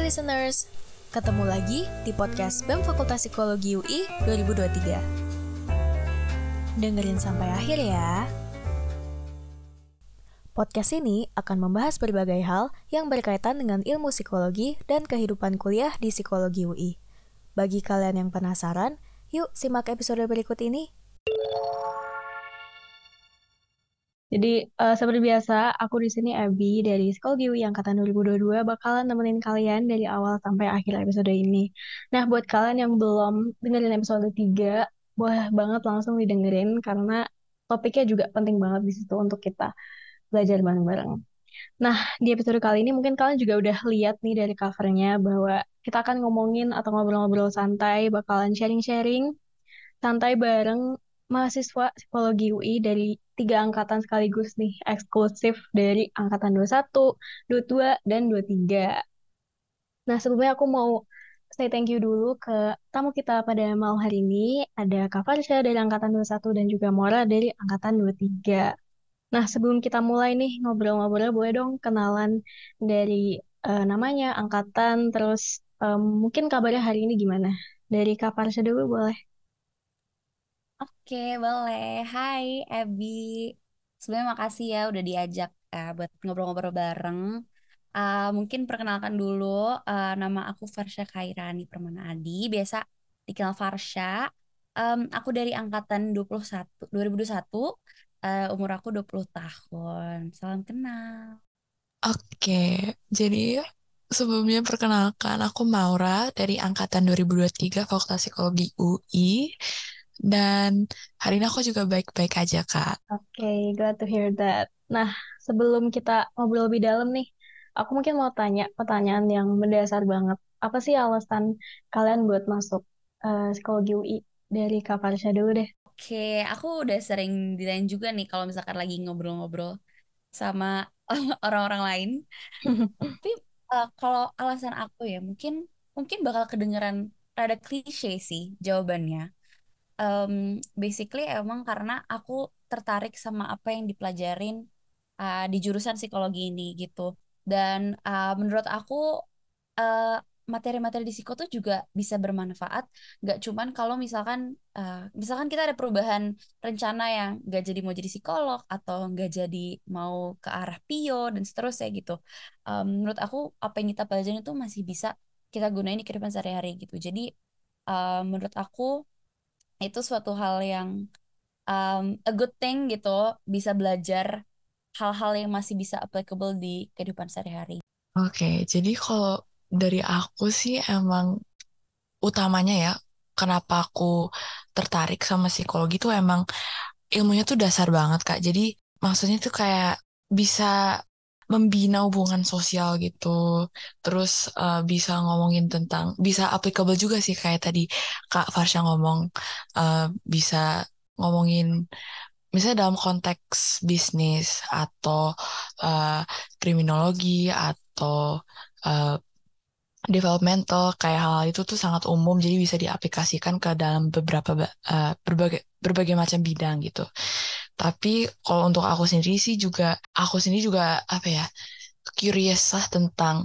Listeners, ketemu lagi di podcast BEM Fakultas Psikologi UI 2023. Dengerin sampai akhir ya. Podcast ini akan membahas berbagai hal yang berkaitan dengan ilmu psikologi dan kehidupan kuliah di Psikologi UI. Bagi kalian yang penasaran, yuk simak episode berikut ini. Jadi uh, seperti biasa, aku di sini Abby dari Psikologi UI Angkatan 2022 bakalan nemenin kalian dari awal sampai akhir episode ini. Nah, buat kalian yang belum dengerin episode 3, boleh banget langsung didengerin karena topiknya juga penting banget di situ untuk kita belajar bareng-bareng. Nah, di episode kali ini mungkin kalian juga udah lihat nih dari covernya bahwa kita akan ngomongin atau ngobrol-ngobrol santai, bakalan sharing-sharing santai bareng mahasiswa psikologi UI dari tiga angkatan sekaligus nih, eksklusif dari angkatan 21, 22, dan 23. Nah, sebelumnya aku mau say thank you dulu ke tamu kita pada malam hari ini. Ada Kak Farsha dari angkatan 21 dan juga Mora dari angkatan 23. Nah, sebelum kita mulai nih ngobrol-ngobrol, boleh dong kenalan dari uh, namanya, angkatan, terus um, mungkin kabarnya hari ini gimana? Dari Kak Farsha dulu boleh. Oke, boleh. Hai, Abby. Sebenarnya makasih ya udah diajak uh, buat ngobrol-ngobrol bareng. Uh, mungkin perkenalkan dulu, uh, nama aku Farsha Khairani Permana Adi, biasa dikenal Farsha. Um, aku dari angkatan 21, 2021, uh, umur aku 20 tahun. Salam kenal. Oke, jadi sebelumnya perkenalkan aku Maura dari angkatan 2023 Fakultas Psikologi UI. Dan hari ini aku juga baik-baik aja, Kak. Oke, okay, glad to hear that. Nah, sebelum kita ngobrol lebih dalam nih, aku mungkin mau tanya pertanyaan yang mendasar banget. Apa sih alasan kalian buat masuk uh, psikologi UI? Dari Kak Farsha dulu deh. Oke, okay, aku udah sering ditanya juga nih kalau misalkan lagi ngobrol-ngobrol sama orang-orang lain. Tapi uh, kalau alasan aku ya mungkin mungkin bakal kedengeran rada klise sih jawabannya um, basically emang karena aku tertarik sama apa yang dipelajarin uh, di jurusan psikologi ini gitu. Dan uh, menurut aku uh, materi-materi di psiko tuh juga bisa bermanfaat. Gak cuman kalau misalkan uh, misalkan kita ada perubahan rencana yang gak jadi mau jadi psikolog atau gak jadi mau ke arah pio dan seterusnya gitu. Um, menurut aku apa yang kita pelajari itu masih bisa kita gunain di kehidupan sehari-hari gitu. Jadi uh, menurut aku itu suatu hal yang um, a good thing gitu bisa belajar hal-hal yang masih bisa applicable di kehidupan sehari-hari. Oke, jadi kalau dari aku sih emang utamanya ya kenapa aku tertarik sama psikologi itu emang ilmunya tuh dasar banget kak. Jadi maksudnya tuh kayak bisa membina hubungan sosial gitu. Terus uh, bisa ngomongin tentang, bisa applicable juga sih kayak tadi Kak Farsha ngomong, uh, bisa ngomongin misalnya dalam konteks bisnis atau uh, kriminologi atau uh, developmental kayak hal, itu tuh sangat umum jadi bisa diaplikasikan ke dalam beberapa uh, berbagai berbagai macam bidang gitu. Tapi kalau untuk aku sendiri sih juga aku sendiri juga apa ya curious lah tentang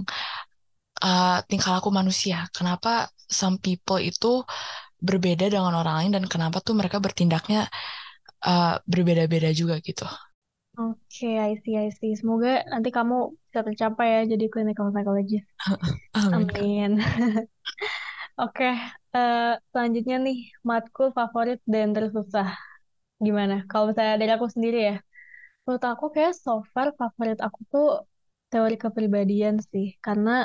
uh, tingkah laku manusia. Kenapa some people itu berbeda dengan orang lain dan kenapa tuh mereka bertindaknya uh, berbeda-beda juga gitu. Oke, okay, I see, I see. Semoga nanti kamu bisa tercapai ya jadi clinical psychologist. Amin. Amin. Oke, okay, uh, selanjutnya nih matkul favorit dan tersusah gimana? Kalau misalnya dari aku sendiri ya, menurut aku kayak so far favorit aku tuh teori kepribadian sih, karena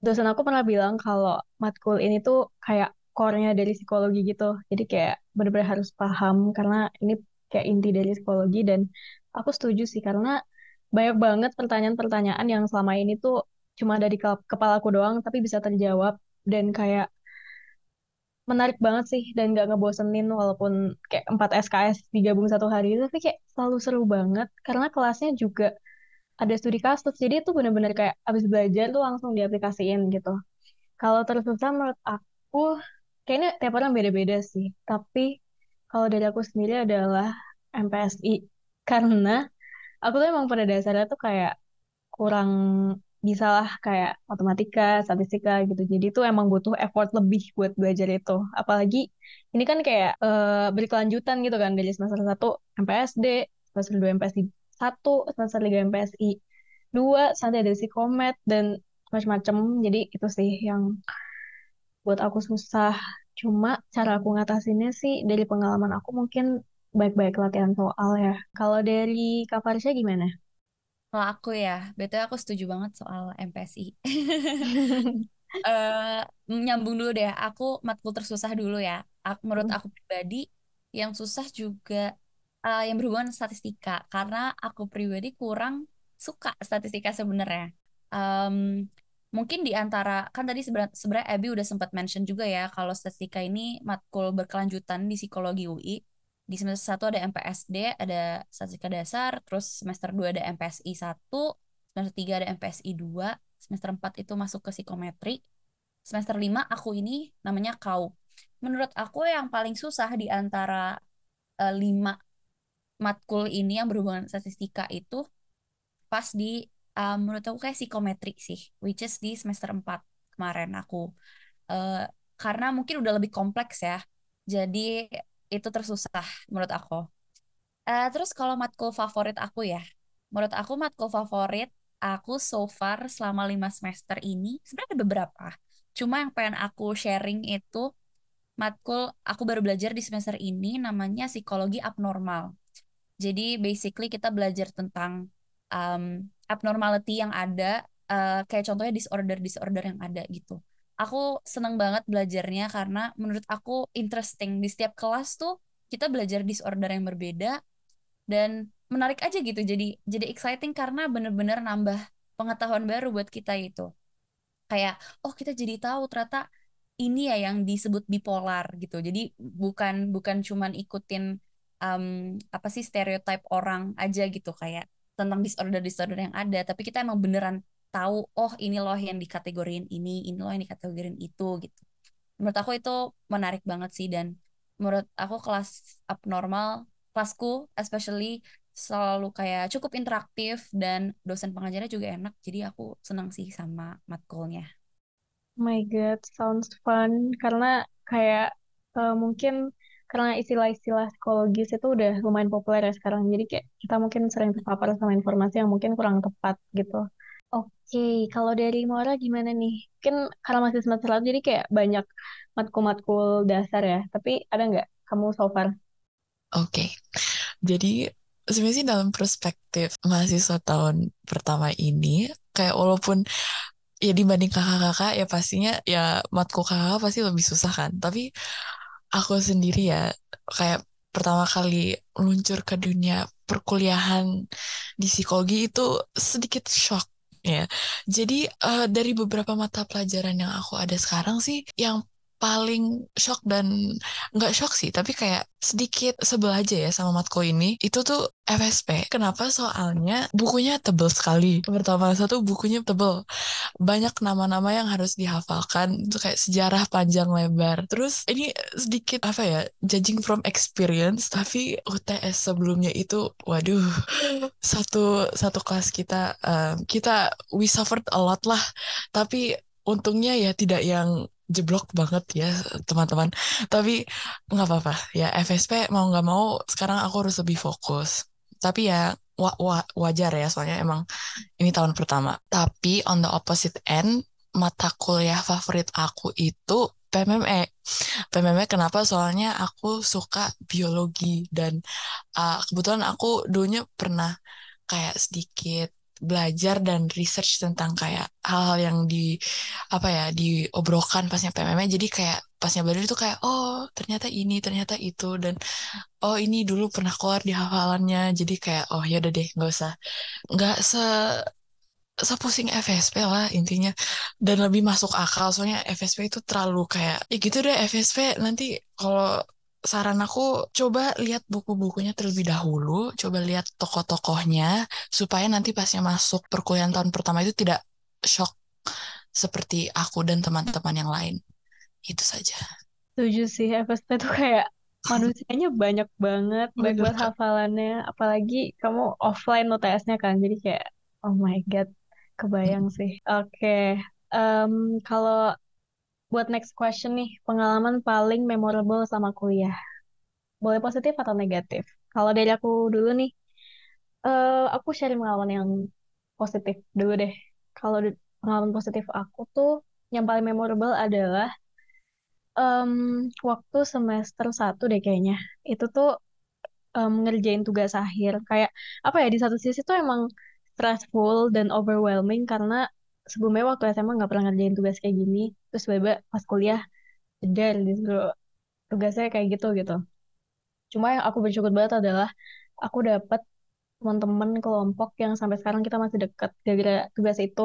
dosen aku pernah bilang kalau matkul ini tuh kayak core-nya dari psikologi gitu. Jadi kayak benar-benar harus paham karena ini kayak inti dari psikologi dan aku setuju sih karena banyak banget pertanyaan-pertanyaan yang selama ini tuh cuma ada di kepala aku doang tapi bisa terjawab. Dan kayak menarik banget sih dan gak ngebosenin walaupun kayak 4 SKS digabung satu hari tapi kayak selalu seru banget. Karena kelasnya juga ada studi kasus jadi itu bener-bener kayak abis belajar tuh langsung diaplikasiin gitu. Kalau tersusah menurut aku kayaknya tiap orang beda-beda sih. Tapi kalau dari aku sendiri adalah MPSI karena aku tuh emang pada dasarnya tuh kayak kurang bisa lah kayak matematika, statistika gitu. Jadi itu emang butuh effort lebih buat belajar itu. Apalagi ini kan kayak uh, berkelanjutan gitu kan dari semester 1 MPSD, semester 2 MPSI 1, semester 3 MPSI 2, sampai ada psikomet dan macam-macam. Jadi itu sih yang buat aku susah. Cuma cara aku ngatasinnya sih dari pengalaman aku mungkin baik-baik latihan soal ya. Kalau dari Kak Farsha gimana? Kalau aku ya, betul aku setuju banget soal MPSI. uh, eh, nyambung dulu deh, aku matkul tersusah dulu ya. Aku, menurut aku pribadi, yang susah juga uh, yang berhubungan statistika, karena aku pribadi kurang suka statistika sebenarnya. Um, mungkin di antara kan tadi sebenarnya sebenarnya Abby udah sempat mention juga ya kalau statistika ini matkul berkelanjutan di psikologi UI di semester 1 ada MPSD, ada statistika dasar, terus semester 2 ada MPSI 1, semester 3 ada MPSI 2, semester 4 itu masuk ke psikometri, semester 5 aku ini namanya KAU. Menurut aku yang paling susah di antara uh, 5 matkul ini yang berhubungan statistika itu pas di uh, menurut aku kayak psikometri sih, which is di semester 4 kemarin aku. Uh, karena mungkin udah lebih kompleks ya. Jadi itu tersusah menurut aku. Uh, terus kalau matkul favorit aku ya, menurut aku matkul favorit aku so far selama lima semester ini sebenarnya ada beberapa. Cuma yang pengen aku sharing itu matkul aku baru belajar di semester ini namanya psikologi abnormal. Jadi basically kita belajar tentang um, abnormality yang ada, uh, kayak contohnya disorder-disorder yang ada gitu aku seneng banget belajarnya karena menurut aku interesting. Di setiap kelas tuh kita belajar disorder yang berbeda dan menarik aja gitu jadi jadi exciting karena bener-bener nambah pengetahuan baru buat kita itu kayak oh kita jadi tahu ternyata ini ya yang disebut bipolar gitu. Jadi bukan bukan cuman ikutin um, apa sih stereotip orang aja gitu kayak tentang disorder disorder yang ada tapi kita emang beneran tahu oh ini loh yang dikategorin ini ini loh yang dikategorin itu gitu. Menurut aku itu menarik banget sih dan menurut aku kelas abnormal kelasku especially selalu kayak cukup interaktif dan dosen pengajarnya juga enak jadi aku senang sih sama matkulnya oh my god sounds fun. Karena kayak uh, mungkin karena istilah-istilah psikologis itu udah lumayan populer ya sekarang jadi kayak kita mungkin sering terpapar sama informasi yang mungkin kurang tepat gitu Oke, kalau dari Mora gimana nih? Mungkin karena masih semester lalu jadi kayak banyak matkul-matkul dasar ya. Tapi ada nggak kamu so far? Oke, jadi sebenarnya sih dalam perspektif mahasiswa tahun pertama ini, kayak walaupun ya dibanding kakak-kakak ya pastinya ya matkul kakak pasti lebih susah kan. Tapi aku sendiri ya kayak pertama kali meluncur ke dunia perkuliahan di psikologi itu sedikit shock Ya, jadi uh, dari beberapa mata pelajaran yang aku ada sekarang sih, yang paling shock dan nggak shock sih, tapi kayak sedikit sebel aja ya sama matkul ini. Itu tuh FSP. Kenapa? Soalnya bukunya tebel sekali. Pertama satu bukunya tebel. Banyak nama-nama yang harus dihafalkan. Itu kayak sejarah panjang lebar. Terus ini sedikit apa ya, judging from experience, tapi UTS sebelumnya itu, waduh, satu satu kelas kita um, kita we suffered a lot lah tapi untungnya ya tidak yang jeblok banget ya teman-teman tapi nggak apa-apa ya FSP mau nggak mau sekarang aku harus lebih fokus tapi ya wa wa wajar ya soalnya emang ini tahun pertama tapi on the opposite end mata kuliah favorit aku itu PMME. PMME kenapa? Soalnya aku suka biologi dan uh, kebetulan aku dulunya pernah kayak sedikit belajar dan research tentang kayak hal-hal yang di apa ya diobrolkan pasnya PMM jadi kayak pasnya belajar itu kayak oh ternyata ini ternyata itu. Dan oh ini dulu pernah keluar di hafalannya. Jadi kayak oh ya udah deh nggak usah. Nggak se sepusing FSP lah intinya. Dan lebih masuk akal. Soalnya FSP itu terlalu kayak ya gitu deh FSP nanti kalau saran aku coba lihat buku-bukunya terlebih dahulu, coba lihat tokoh-tokohnya supaya nanti pasnya masuk perkuliahan tahun pertama itu tidak shock seperti aku dan teman-teman yang lain. Itu saja. Setuju sih, FSP tuh kayak manusianya banyak banget, baik buat hafalannya, apalagi kamu offline UTS-nya kan, jadi kayak oh my god, kebayang sih. Oke, Em, kalau buat next question nih, pengalaman paling memorable sama kuliah. Boleh positif atau negatif? Kalau dari aku dulu nih, eh aku share pengalaman yang positif dulu deh. Kalau pengalaman positif aku tuh yang paling memorable adalah em, waktu semester satu deh kayaknya. Itu tuh em, ngerjain tugas akhir. Kayak apa ya, di satu sisi tuh emang stressful dan overwhelming karena sebelumnya waktu SMA nggak pernah ngerjain tugas kayak gini. Terus tiba-tiba pas kuliah, jedar disuruh tugasnya kayak gitu gitu. Cuma yang aku bersyukur banget adalah aku dapet teman-teman kelompok yang sampai sekarang kita masih dekat gara-gara tugas itu.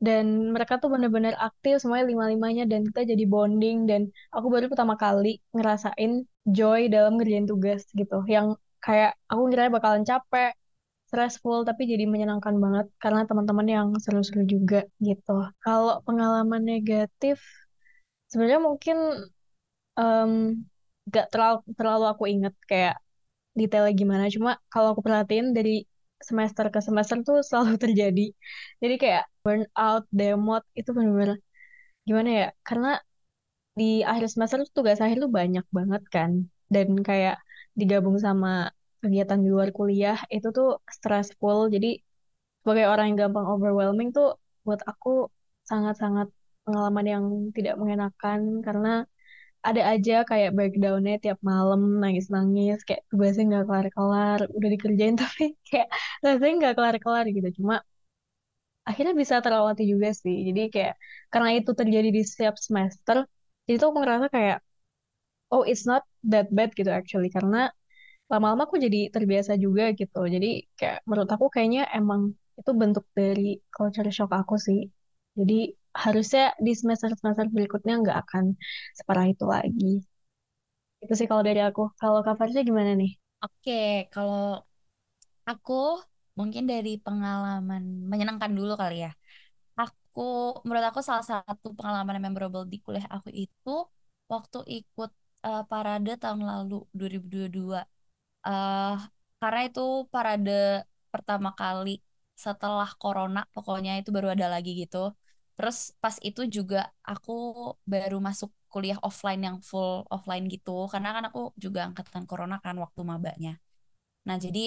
Dan mereka tuh bener-bener aktif semuanya lima-limanya dan kita jadi bonding. Dan aku baru pertama kali ngerasain joy dalam ngerjain tugas gitu. Yang kayak aku ngira bakalan capek stressful tapi jadi menyenangkan banget karena teman-teman yang seru-seru juga gitu kalau pengalaman negatif sebenarnya mungkin em, gak terlalu terlalu aku inget kayak detailnya gimana. Cuma kalau aku perhatiin dari semester ke semester tuh selalu terjadi. Jadi kayak burnout, demot itu bener-bener gimana ya? Karena di akhir semester tuh tugas akhir tuh banyak banget kan. Dan kayak digabung sama kegiatan di luar kuliah itu tuh stressful. Jadi sebagai orang yang gampang overwhelming tuh buat aku sangat-sangat pengalaman yang tidak mengenakan. Karena ada aja kayak breakdownnya tiap malam nangis-nangis kayak tugasnya nggak kelar-kelar udah dikerjain tapi kayak rasanya nggak kelar-kelar gitu. Cuma akhirnya bisa terawati juga sih. Jadi kayak karena itu terjadi di setiap semester jadi tuh aku ngerasa kayak oh it's not that bad gitu actually. Karena lama-lama aku jadi terbiasa juga gitu jadi kayak menurut aku kayaknya emang itu bentuk dari culture shock aku sih jadi harusnya di semester-semester berikutnya nggak akan separah itu lagi itu sih kalau dari aku. Kalau Farsha gimana nih? Oke, kalau aku mungkin dari pengalaman menyenangkan dulu kali ya. Aku, menurut aku salah satu pengalaman yang memorable di kuliah aku itu waktu ikut eh, parade tahun lalu 2022. Eh karena itu parade pertama kali setelah corona, pokoknya itu baru ada lagi gitu. Terus pas itu juga aku baru masuk kuliah offline yang full offline gitu, karena kan aku juga angkatan corona kan waktu mabanya. Nah, jadi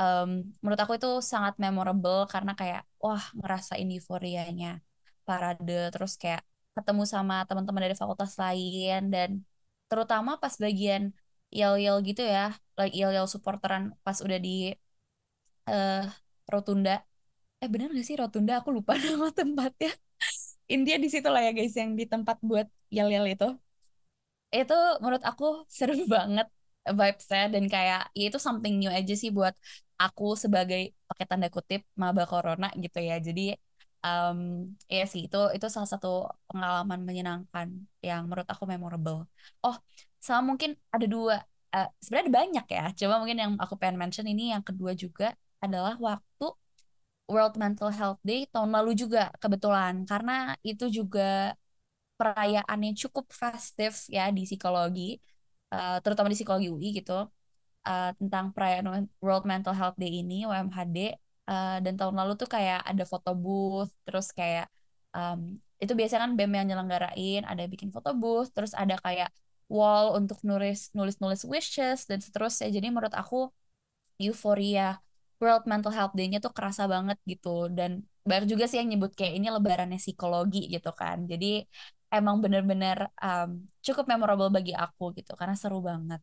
em, menurut aku itu sangat memorable karena kayak wah ngerasain euforianya parade terus kayak ketemu sama teman-teman dari fakultas lain dan terutama pas bagian yel-yel gitu ya, like yel-yel supporteran pas udah di eh Rotunda. Eh benar gak sih Rotunda? Aku lupa nama tempatnya. India di situ lah ya guys yang di tempat buat yel-yel itu itu menurut aku seru banget vibes-nya dan kayak ya itu something new aja sih buat aku sebagai pakai tanda kutip maba corona gitu ya jadi um, ya sih itu itu salah satu pengalaman menyenangkan yang menurut aku memorable oh sama mungkin ada dua eh, sebenarnya ada banyak ya. Cuma mungkin yang aku pengen mention ini yang kedua juga adalah waktu World Mental Health Day tahun lalu juga kebetulan. Karena itu juga perayaan yang cukup festif ya di psikologi, eh, terutama di psikologi UI gitu, eh, tentang perayaan World Mental Health Day ini, WMHD, eh, dan tahun lalu tuh kayak ada foto booth, terus kayak em, itu biasanya kan BEM yang nyelenggarain, ada bikin foto booth, terus ada kayak wall untuk nulis nulis nulis wishes dan seterusnya. Jadi menurut aku euforia World Mental Health Day-nya tuh kerasa banget gitu. Dan banyak juga sih yang nyebut kayak ini lebarannya psikologi gitu kan. Jadi emang bener-bener um, cukup memorable bagi aku gitu karena seru banget.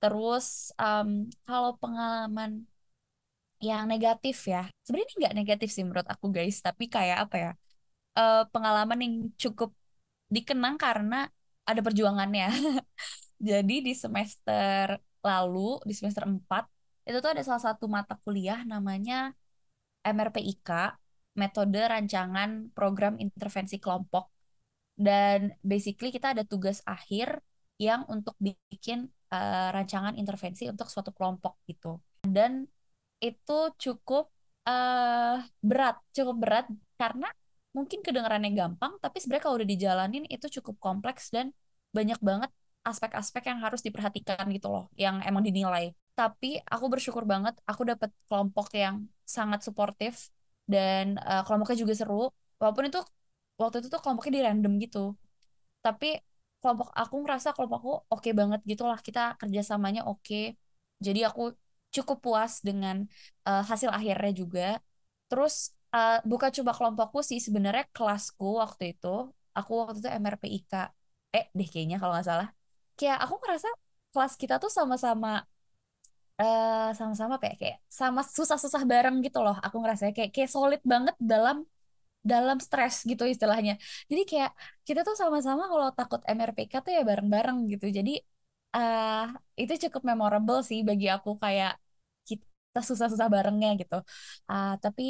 Terus um, kalau pengalaman yang negatif ya sebenarnya nggak negatif sih menurut aku guys. Tapi kayak apa ya eh, pengalaman yang cukup dikenang karena ada perjuangannya jadi di semester lalu di semester 4 itu tuh ada salah satu mata kuliah namanya MRPIK, metode rancangan program intervensi kelompok. Dan basically kita ada tugas akhir yang untuk bikin uh, rancangan intervensi untuk suatu kelompok gitu. Dan itu cukup uh, berat, cukup berat karena mungkin kedengarannya gampang, tapi sebenarnya kalau udah dijalanin itu cukup kompleks dan banyak banget aspek-aspek yang harus diperhatikan gitu loh, yang emang dinilai. Tapi aku bersyukur banget, aku dapet kelompok yang sangat suportif dan uh, kelompoknya juga seru walaupun itu waktu itu tuh kelompoknya di random gitu tapi kelompok aku ngerasa kelompokku oke okay banget gitu lah kita kerjasamanya oke okay. jadi aku cukup puas dengan uh, hasil akhirnya juga terus uh, bukan coba kelompokku sih sebenarnya kelasku waktu itu aku waktu itu MRPIK eh deh kayaknya kalau nggak salah. Kayak aku ngerasa kelas kita tuh sama-sama uh, sama-sama kayak kayak sama susah-susah bareng gitu loh. Aku ngerasa kayak kayak solid banget dalam dalam stres gitu istilahnya. Jadi kayak kita tuh sama-sama kalau takut MRPK tuh ya bareng-bareng gitu. Jadi uh, itu cukup memorable sih bagi aku kayak kita susah-susah barengnya gitu. Uh, tapi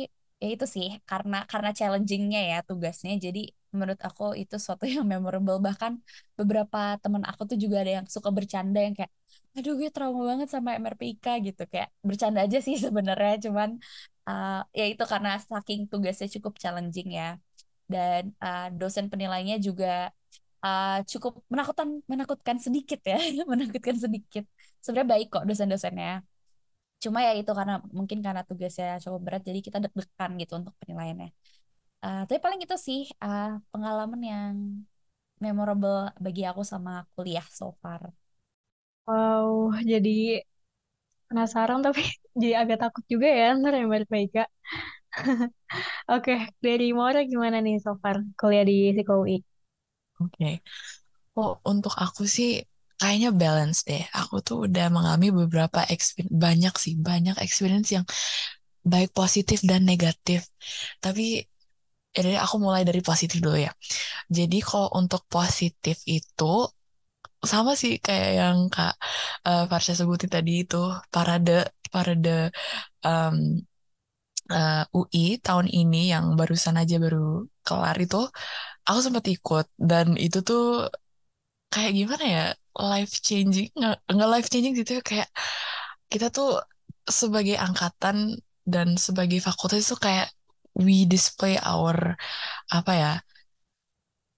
ya itu sih karena karena challengingnya ya tugasnya. Jadi menurut aku itu suatu yang memorable. Bahkan beberapa teman aku tuh juga ada yang suka bercanda yang kayak aduh gue trauma banget sama MRPK gitu. Kayak bercanda aja sih sebenarnya. Cuman uh, ya itu karena saking tugasnya cukup challenging ya. Dan uh, dosen penilainya juga uh, cukup menakutkan menakutkan sedikit ya. Menakutkan sedikit. Sebenarnya baik kok dosen-dosennya cuma ya itu karena mungkin karena tugasnya cukup berat jadi kita deg-degan gitu untuk penilaiannya uh, tapi paling itu sih uh, pengalaman yang memorable bagi aku sama kuliah so far wow jadi penasaran tapi jadi agak takut juga ya ntar yang balik baik Oke, dari Maura gimana nih so far kuliah di Psikologi? Oke, okay. oh untuk aku sih kayaknya balance deh. Aku tuh udah mengalami beberapa experience, banyak sih, banyak experience yang baik positif dan negatif. Tapi ini aku mulai dari positif dulu ya. Jadi kalau untuk positif itu sama sih kayak yang Kak uh, Farsha sebutin tadi itu parade parade um, uh, UI tahun ini yang barusan aja baru kelar itu aku sempat ikut dan itu tuh kayak gimana ya life changing nggak nggak life changing gitu ya kayak kita tuh sebagai angkatan dan sebagai fakultas itu kayak we display our apa ya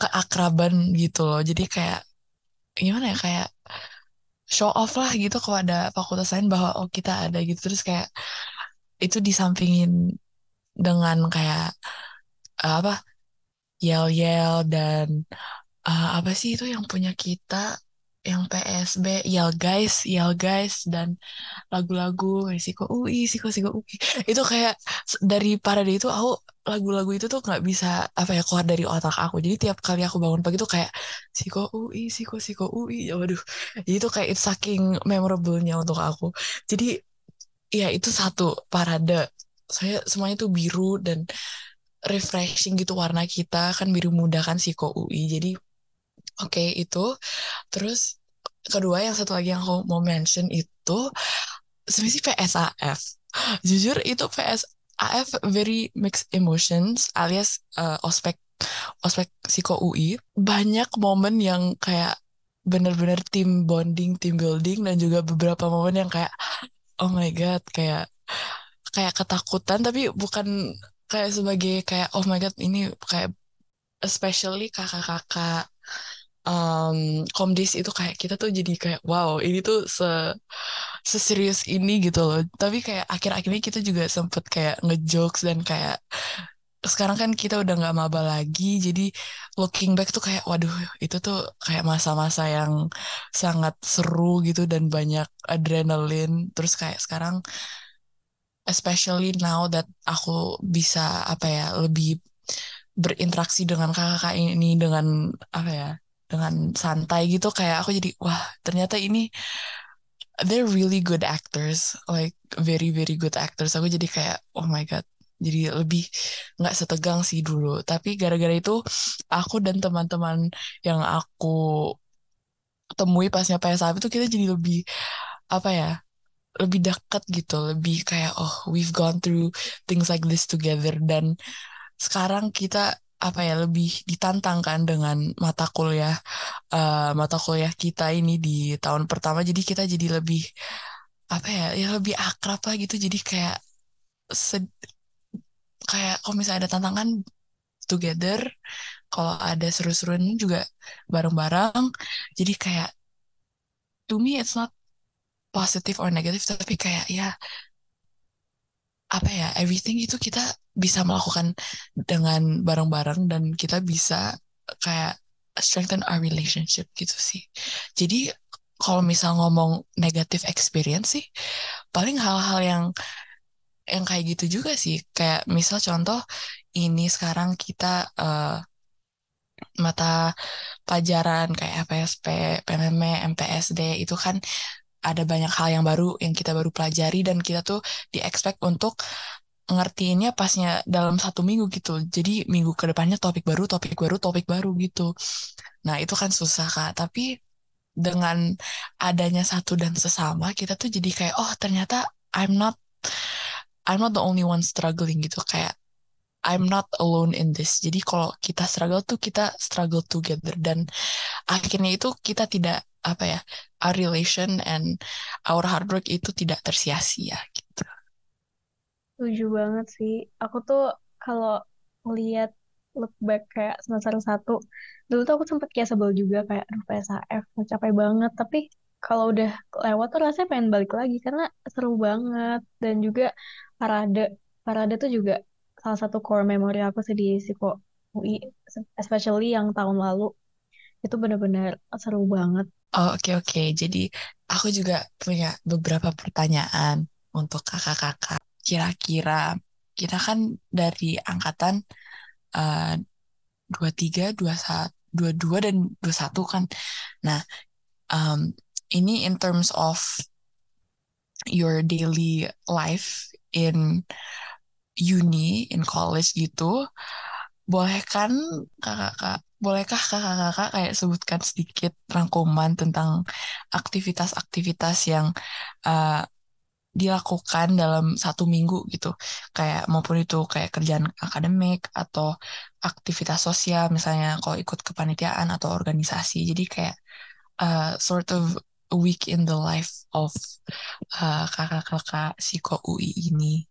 keakraban gitu loh. Jadi kayak gimana ya kayak show off lah gitu kalau ada fakultas lain bahwa oh kita ada gitu. Terus kayak itu disampingin dengan kayak uh, apa yel yel dan uh, apa sih itu yang punya kita yang PSB yel guys yel guys dan lagu-lagu risiko UI risiko risiko UI itu kayak dari parade itu aku lagu-lagu itu tuh nggak bisa apa ya keluar dari otak aku. Jadi tiap kali aku bangun pagi tuh kayak siko UI siko siko UI ya waduh. Jadi itu kayak itu saking memorable-nya untuk aku. Jadi ya itu satu parade. Saya semuanya tuh biru dan refreshing gitu warna kita. Kan biru muda kan siko UI jadi oke okay, itu. Terus kedua yang satu lagi yang aku mau mention itu sebenarnya PSAF jujur itu PS AF very mixed emotions alias uh, ospek ospek psiko UI banyak momen yang kayak bener-bener tim bonding, tim building dan juga beberapa momen yang kayak oh my god kayak kayak ketakutan tapi bukan kayak sebagai kayak oh my god ini kayak especially kakak-kakak um, komdis itu kayak kita tuh jadi kayak wow ini tuh se seserius ini gitu loh. Tapi kayak akhir-akhir ini kita juga sempet kayak ngejokes dan kayak sekarang kan kita udah nggak maba lagi jadi looking back tuh kayak waduh itu tuh kayak masa-masa yang sangat seru gitu dan banyak adrenalin. Terus kayak sekarang especially now that aku bisa apa ya lebih berinteraksi dengan kakak-kakak ini dengan apa ya dengan santai gitu kayak aku jadi wah ternyata ini they're really good actors like very very good actors. Aku jadi kayak oh my god. Jadi lebih nggak setegang sih dulu. Tapi gara-gara itu aku dan teman-teman yang aku temui pasnya PSAP itu kita jadi lebih apa ya lebih dekat gitu. Lebih kayak oh we've gone through things like this together. Dan sekarang kita apa ya lebih ditantang kan dengan mata kuliah uh, mata kuliah kita ini di tahun pertama. Jadi kita jadi lebih apa ya ya lebih akrab lah gitu. Jadi kayak sed, kayak kalau misalnya ada tantangan together kalau ada seru-seruan juga bareng-bareng. Jadi kayak to me it's not positive or negative tapi kayak ya apa ya everything itu kita bisa melakukan dengan bareng-bareng dan kita bisa kayak strengthen our relationship gitu sih. Jadi kalau misal ngomong negative experience sih, paling hal-hal yang yang kayak gitu juga sih. Kayak misal contoh ini sekarang kita uh, mata pelajaran kayak FPSP, PMM, MPSD itu kan ada banyak hal yang baru yang kita baru pelajari dan kita tuh di expect untuk ngertiinnya pasnya dalam satu minggu gitu. Jadi minggu ke depannya topik baru, topik baru, topik baru gitu. Nah itu kan susah kak. Tapi dengan adanya satu dan sesama kita tuh jadi kayak oh ternyata I'm not I'm not the only one struggling gitu kayak I'm not alone in this. Jadi kalau kita struggle tuh kita struggle together dan akhirnya itu kita tidak apa ya our relation and our hard work itu tidak tersia-sia gitu. Setuju banget sih. Aku tuh kalau ngeliat look back kayak semester satu, dulu tuh aku sempet kayak sebel juga kayak aduh PSAF capek banget. Tapi kalau udah lewat tuh rasanya pengen balik lagi karena seru banget dan juga parade parade tuh juga salah satu core memory aku sih di Siko UI, especially yang tahun lalu itu bener-bener seru banget. Oh oke oke, jadi aku juga punya beberapa pertanyaan untuk kakak-kakak. Kira-kira kita kan dari angkatan uh, dua tiga, dua satu, dua dua dan dua satu kan. Nah, um, ini in terms of your daily life in uni, in college gitu, boleh kan kakak-kakak bolehkah kakak-kakak kayak sebutkan sedikit rangkuman tentang aktivitas-aktivitas yang uh, dilakukan dalam satu minggu gitu kayak maupun itu kayak kerjaan akademik atau aktivitas sosial misalnya kalau ikut kepanitiaan atau organisasi jadi kayak uh, sort of a week in the life of uh, kakak-kakak psiko UI ini.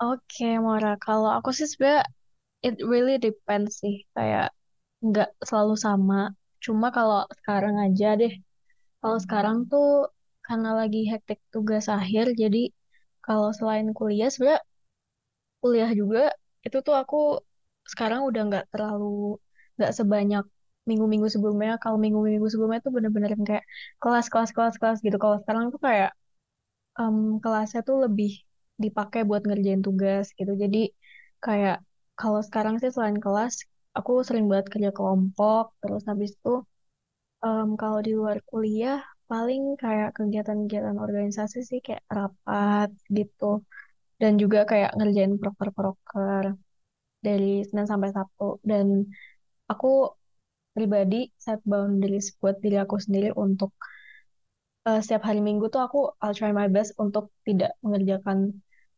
Oke, okay, Mora. Kalau aku sih sebenarnya it really depends sih. Kayak nggak selalu sama. Cuma kalau sekarang aja deh, kalau sekarang tuh karena lagi hektik tugas akhir, jadi kalau selain kuliah, sebenarnya kuliah juga itu tuh aku sekarang udah nggak terlalu nggak sebanyak minggu-minggu sebelumnya. Kalau minggu-minggu sebelumnya tuh bener-bener kayak kelas kelas kelas kelas gitu. Kalau sekarang tuh kayak um, kelasnya tuh lebih dipakai buat ngerjain tugas gitu. Jadi kayak kalau sekarang sih selain kelas aku sering banget kerja kelompok terus habis itu um, kalau di luar kuliah paling kayak kegiatan-kegiatan organisasi sih kayak rapat gitu. Dan juga kayak ngerjain proker-proker dari Senin sampai Sabtu. Dan aku pribadi set boundaries buat diri aku sendiri untuk uh, setiap hari Minggu tuh aku I'll try my best untuk tidak mengerjakan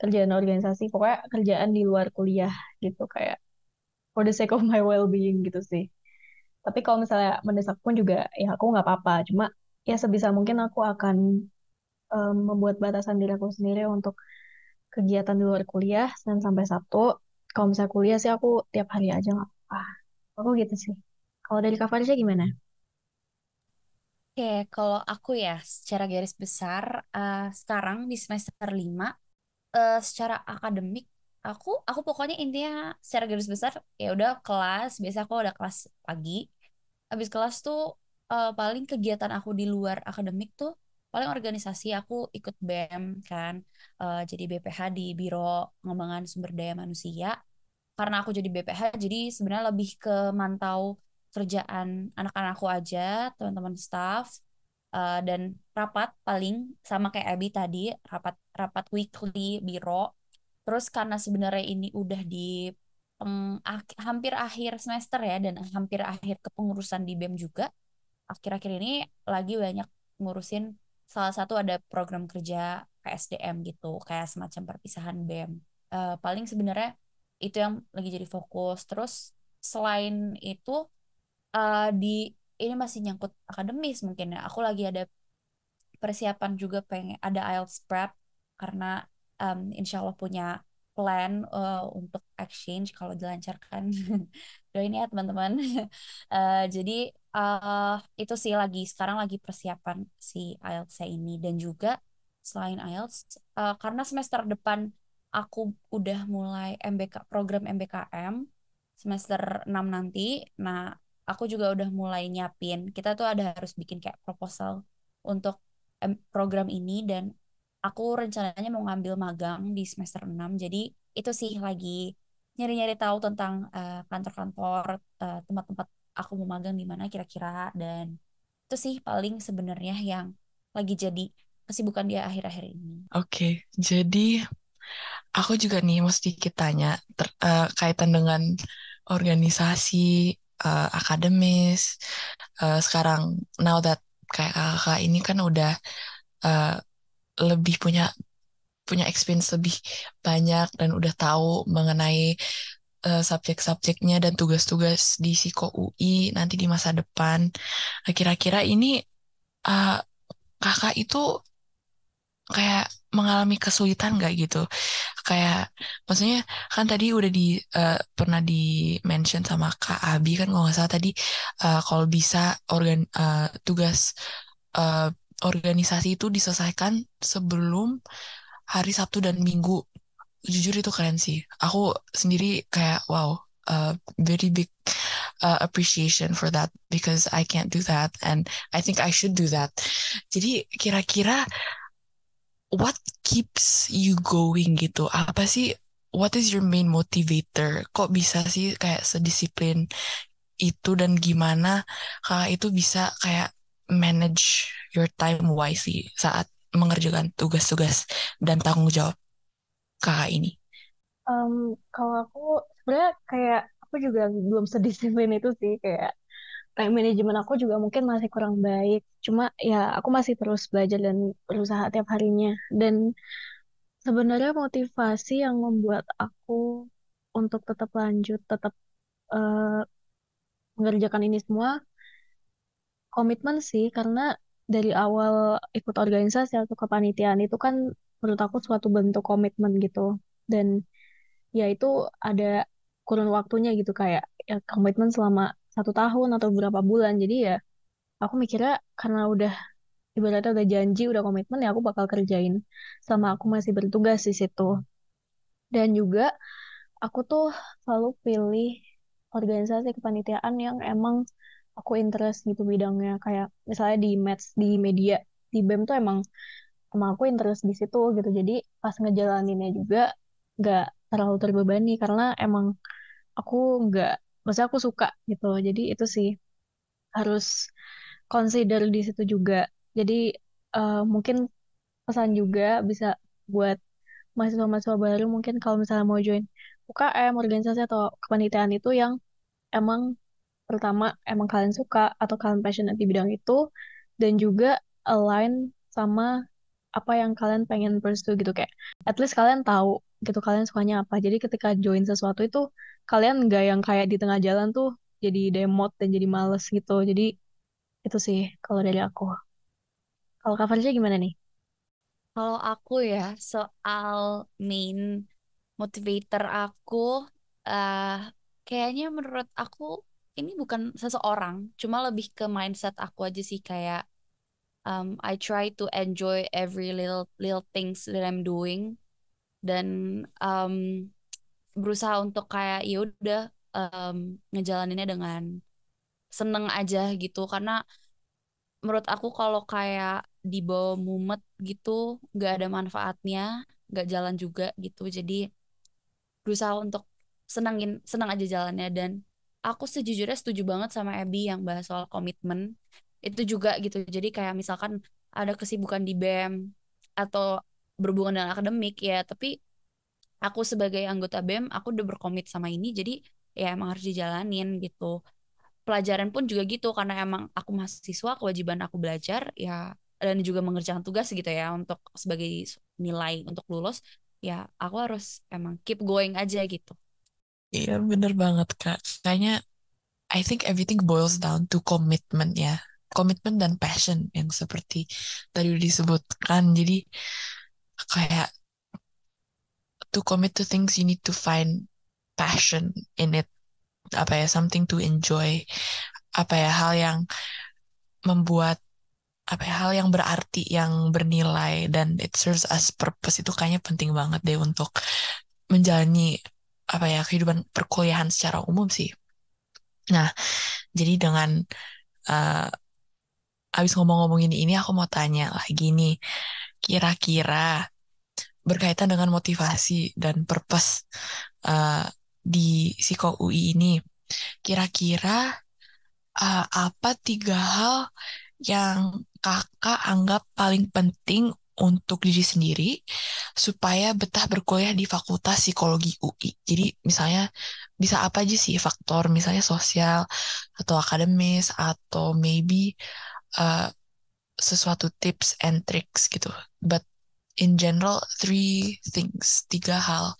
kerjaan organisasi. Pokoknya kerjaan di luar kuliah gitu kayak for the sake of my well-being gitu sih. Tapi kalau misalnya mendesak pun juga ya aku nggak apa-apa. Cuma ya sebisa mungkin aku akan um, membuat batasan diri aku sendiri untuk kegiatan di luar kuliah Senin sampai Sabtu. Kalau misalnya kuliah sih aku tiap hari aja nggak apa-apa. Aku gitu sih. Kalau dari Kak gimana? Oke, kalau aku ya secara garis besar uh, sekarang di semester 5 uh, secara akademik aku aku pokoknya intinya secara garis besar ya udah kelas biasa aku udah kelas pagi. Habis kelas tuh uh, paling kegiatan aku di luar akademik tuh paling organisasi aku ikut BEM kan. Uh, jadi BPH di Biro Pengembangan Sumber Daya Manusia. Karena aku jadi BPH jadi sebenarnya lebih ke mantau kerjaan anak-anakku aja teman-teman staff. Uh, dan rapat paling sama kayak Abby tadi rapat rapat weekly biro Terus karena sebenarnya ini udah di peng, hampir akhir semester ya dan hampir akhir kepengurusan di BEM juga, akhir-akhir ini lagi banyak ngurusin salah satu ada program kerja PSDM gitu, kayak semacam perpisahan BEM. Uh, paling sebenarnya itu yang lagi jadi fokus. Terus selain itu uh, di ini masih nyangkut akademis mungkin ya. Aku lagi ada persiapan juga pengen ada IELTS prep karena um, insya Allah punya plan uh, untuk exchange kalau dilancarkan doain ya teman-teman uh, jadi uh, itu sih lagi sekarang lagi persiapan si IELTS ini dan juga selain IELTS uh, karena semester depan aku udah mulai MBK program MBKM semester 6 nanti. Nah, aku juga udah mulai nyiapin. Kita tuh ada harus bikin kayak proposal untuk program ini dan aku rencananya mau ngambil magang di semester 6. Jadi itu sih lagi nyari-nyari tahu tentang uh, kantor-kantor uh, tempat-tempat aku mau magang di mana kira-kira dan itu sih paling sebenarnya yang lagi jadi kesibukan dia akhir-akhir ini. Oke, okay, jadi aku juga nih mau sedikit tanya ter, uh, kaitan dengan organisasi uh, akademis. Uh, sekarang now that kayak kakak ini kan udah uh, lebih punya punya experience lebih banyak dan udah tahu mengenai uh, subjek-subjeknya dan tugas-tugas di Siko UI nanti di masa depan. Kira-kira ini uh, kakak itu kayak mengalami kesulitan gak gitu? Kayak maksudnya kan tadi udah di uh, pernah di mention sama Kak Abi kan kalau nggak salah tadi uh, kalau bisa organ uh, tugas uh, organisasi itu diselesaikan sebelum hari Sabtu dan Minggu. Jujur itu keren sih. Aku sendiri kayak wow, uh, very big uh, appreciation for that because I can't do that and I think I should do that. Jadi kira-kira what keeps you going gitu? Apa sih what is your main motivator? Kok bisa sih kayak sedisiplin itu dan gimana kak itu bisa kayak manage your time wisely saat mengerjakan tugas-tugas dan tanggung jawab kakak ini? Um, kalau aku sebenarnya kayak aku juga belum sedisiplin itu sih kayak time management aku juga mungkin masih kurang baik. Cuma ya aku masih terus belajar dan berusaha tiap harinya. Dan sebenarnya motivasi yang membuat aku untuk tetap lanjut, tetap uh, mengerjakan ini semua komitmen sih karena dari awal ikut organisasi atau kepanitiaan itu kan menurut aku suatu bentuk komitmen gitu. Dan ya itu ada kurun waktunya gitu kayak ya komitmen selama satu tahun atau beberapa bulan. Jadi ya aku mikirnya karena udah ibaratnya udah janji udah komitmen ya aku bakal kerjain sama aku masih bertugas di situ. Dan juga aku tuh selalu pilih organisasi kepanitiaan yang emang aku interest gitu bidangnya. Kayak misalnya di match di media di BEM tuh emang emang aku interest di situ gitu. Jadi pas ngejalaninnya juga nggak terlalu terbebani karena emang aku nggak maksudnya aku suka gitu. Jadi itu sih harus consider di situ juga. Jadi uh, mungkin pesan juga bisa buat mahasiswa-mahasiswa baru mungkin kalau misalnya mau join UKM organisasi atau kepanitiaan itu yang emang pertama emang kalian suka atau kalian passionate di bidang itu dan juga align sama apa yang kalian pengen pursue gitu. Kayak at least kalian tahu gitu kalian sukanya apa. Jadi ketika join sesuatu itu kalian nggak yang kayak di tengah jalan tuh jadi demot dan jadi males gitu. Jadi itu sih kalau dari aku. Kalau covernya gimana nih? Kalau aku ya soal main motivator aku uh, kayaknya menurut aku ini bukan seseorang cuma lebih ke mindset aku aja sih kayak um, I try to enjoy every little little things that I'm doing. Dan um, berusaha untuk kayak ya udah um, ngejalaninnya dengan seneng aja gitu. Karena menurut aku kalau kayak di bawah mumet gitu nggak ada manfaatnya nggak jalan juga gitu. Jadi berusaha untuk senengin senang aja jalannya. Dan aku sejujurnya setuju banget sama Abby yang bahas soal komitmen. Itu juga gitu. Jadi kayak misalkan ada kesibukan di BEM atau berhubungan dengan akademik ya tapi aku sebagai anggota BEM aku udah berkomit sama ini jadi ya emang harus dijalanin gitu. Pelajaran pun juga gitu karena emang aku mahasiswa kewajiban aku belajar ya dan juga mengerjakan tugas gitu ya untuk sebagai nilai untuk lulus ya aku harus emang keep going aja gitu iya bener banget kak. Kayaknya I think everything boils down to commitment ya. Komitmen dan passion yang seperti tadi disebutkan. Jadi kayak to commit to things you need to find passion in it. Apa ya something to enjoy. Apa ya hal yang membuat apa ya, hal yang berarti, yang bernilai dan it serves as purpose. Itu kayaknya penting banget deh untuk menjalani apa ya kehidupan perkuliahan secara umum sih. Nah, jadi dengan uh, abis ngomong-ngomongin ini aku mau tanya lagi nih, kira-kira berkaitan dengan motivasi dan purpose uh, di Psiko UI ini, kira-kira uh, apa tiga hal yang kakak anggap paling penting untuk diri sendiri supaya betah berkuliah di Fakultas Psikologi UI. Jadi misalnya bisa apa aja sih faktor misalnya sosial atau akademis atau maybe uh, sesuatu tips and tricks gitu. But in general three things, tiga hal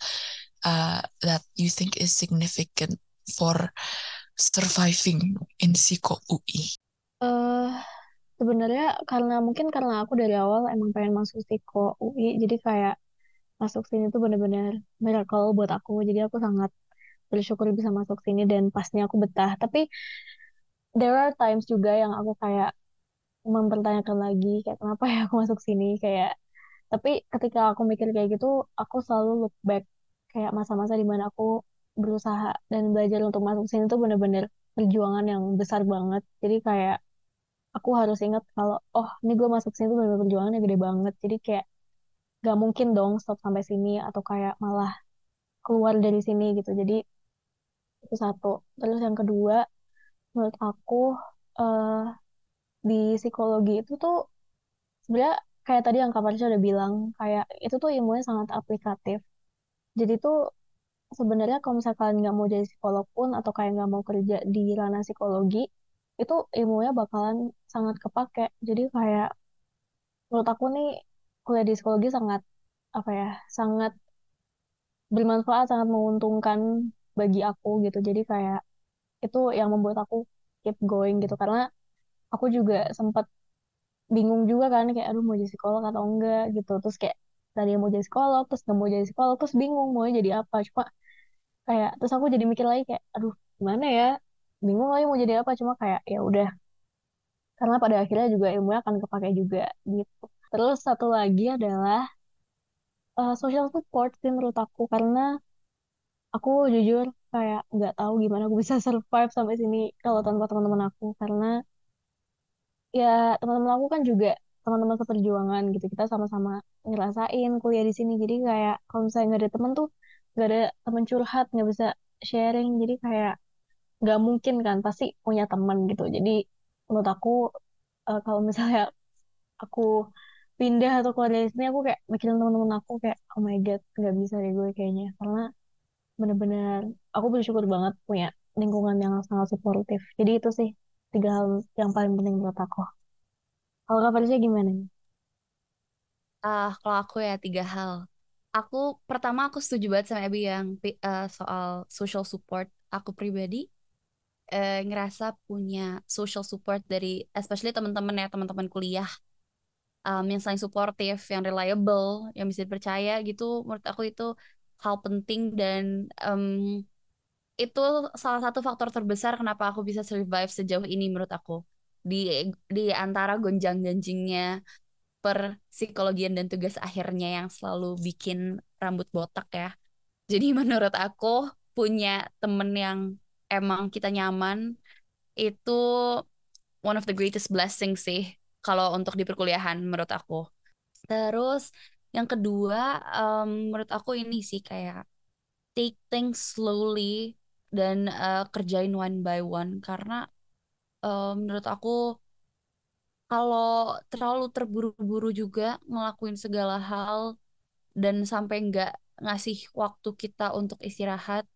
uh, that you think is significant for surviving in Psiko UI. Uh, sebenarnya karena mungkin karena aku dari awal emang pengen masuk Psiko UI jadi kayak masuk sini tuh bener-bener miracle buat aku. Jadi aku sangat bersyukur bisa masuk sini dan pasnya aku betah. Tapi there are times juga yang aku kayak mempertanyakan lagi kayak kenapa ya aku masuk sini kayak tapi ketika aku mikir kayak gitu aku selalu look back kayak masa-masa di mana aku berusaha dan belajar untuk masuk sini tuh bener-bener perjuangan yang besar banget. Jadi kayak aku harus ingat kalau oh ini gue masuk sini tuh benar perjuangannya gede banget. Jadi kayak gak mungkin dong stop sampai sini atau kayak malah keluar dari sini gitu. Jadi itu satu. Terus yang kedua menurut aku uh, di psikologi itu tuh sebenarnya kayak tadi yang Kak Parsha udah bilang kayak itu tuh ilmunya sangat aplikatif. Jadi tuh sebenarnya kalau misalnya kalian nggak mau jadi psikolog pun atau kayak nggak mau kerja di ranah psikologi itu ilmunya bakalan sangat kepake. Jadi kayak menurut aku nih kuliah di psikologi sangat apa ya sangat bermanfaat sangat menguntungkan bagi aku gitu. Jadi kayak itu yang membuat aku keep going gitu. Karena aku juga sempat bingung juga kan kayak aduh mau jadi psikolog atau enggak? gitu. Terus kayak tadi mau jadi psikolog terus nggak mau jadi psikolog terus bingung mau jadi apa. Cuma kayak terus aku jadi mikir lagi kayak aduh gimana ya bingung lagi mau jadi apa cuma kayak ya udah. Karena pada akhirnya juga ilmunya akan kepake juga gitu. Terus satu lagi adalah uh, social support sih menurut aku karena aku jujur kayak nggak tahu gimana aku bisa survive sampai sini kalau tanpa teman-teman aku. Karena ya teman-teman aku kan juga teman-teman seperjuangan gitu kita sama-sama ngerasain kuliah di sini. Jadi kayak kalau misalnya nggak ada teman tuh nggak ada teman curhat nggak bisa sharing. Jadi kayak nggak mungkin kan pasti punya teman gitu. Jadi menurut aku uh, kalau misalnya aku pindah atau keluar dari sini aku kayak mikirin teman-teman aku kayak oh my god nggak bisa deh gue kayaknya. Karena bener-bener aku bersyukur banget punya lingkungan yang sangat suportif. Jadi itu sih tiga hal yang paling penting buat aku. Kalau kak Fadisha gimana nih? Uh, kalau aku ya tiga hal. Aku pertama aku setuju banget sama Abby yang uh, soal social support aku pribadi uh, ngerasa punya social support dari especially teman-teman ya teman-teman kuliah um, yang saling suportif yang reliable yang bisa dipercaya gitu menurut aku itu hal penting dan um, itu salah satu faktor terbesar kenapa aku bisa survive sejauh ini menurut aku di di antara gonjang-ganjingnya per psikologian dan tugas akhirnya yang selalu bikin rambut botak ya. Jadi menurut aku punya temen yang emang kita nyaman itu one of the greatest blessing sih kalau untuk di perkuliahan menurut aku. Terus yang kedua um, menurut aku ini sih kayak take things slowly dan uh, kerjain one by one karena um, menurut aku kalau terlalu terburu-buru juga ngelakuin segala hal dan sampai nggak ngasih waktu kita untuk istirahat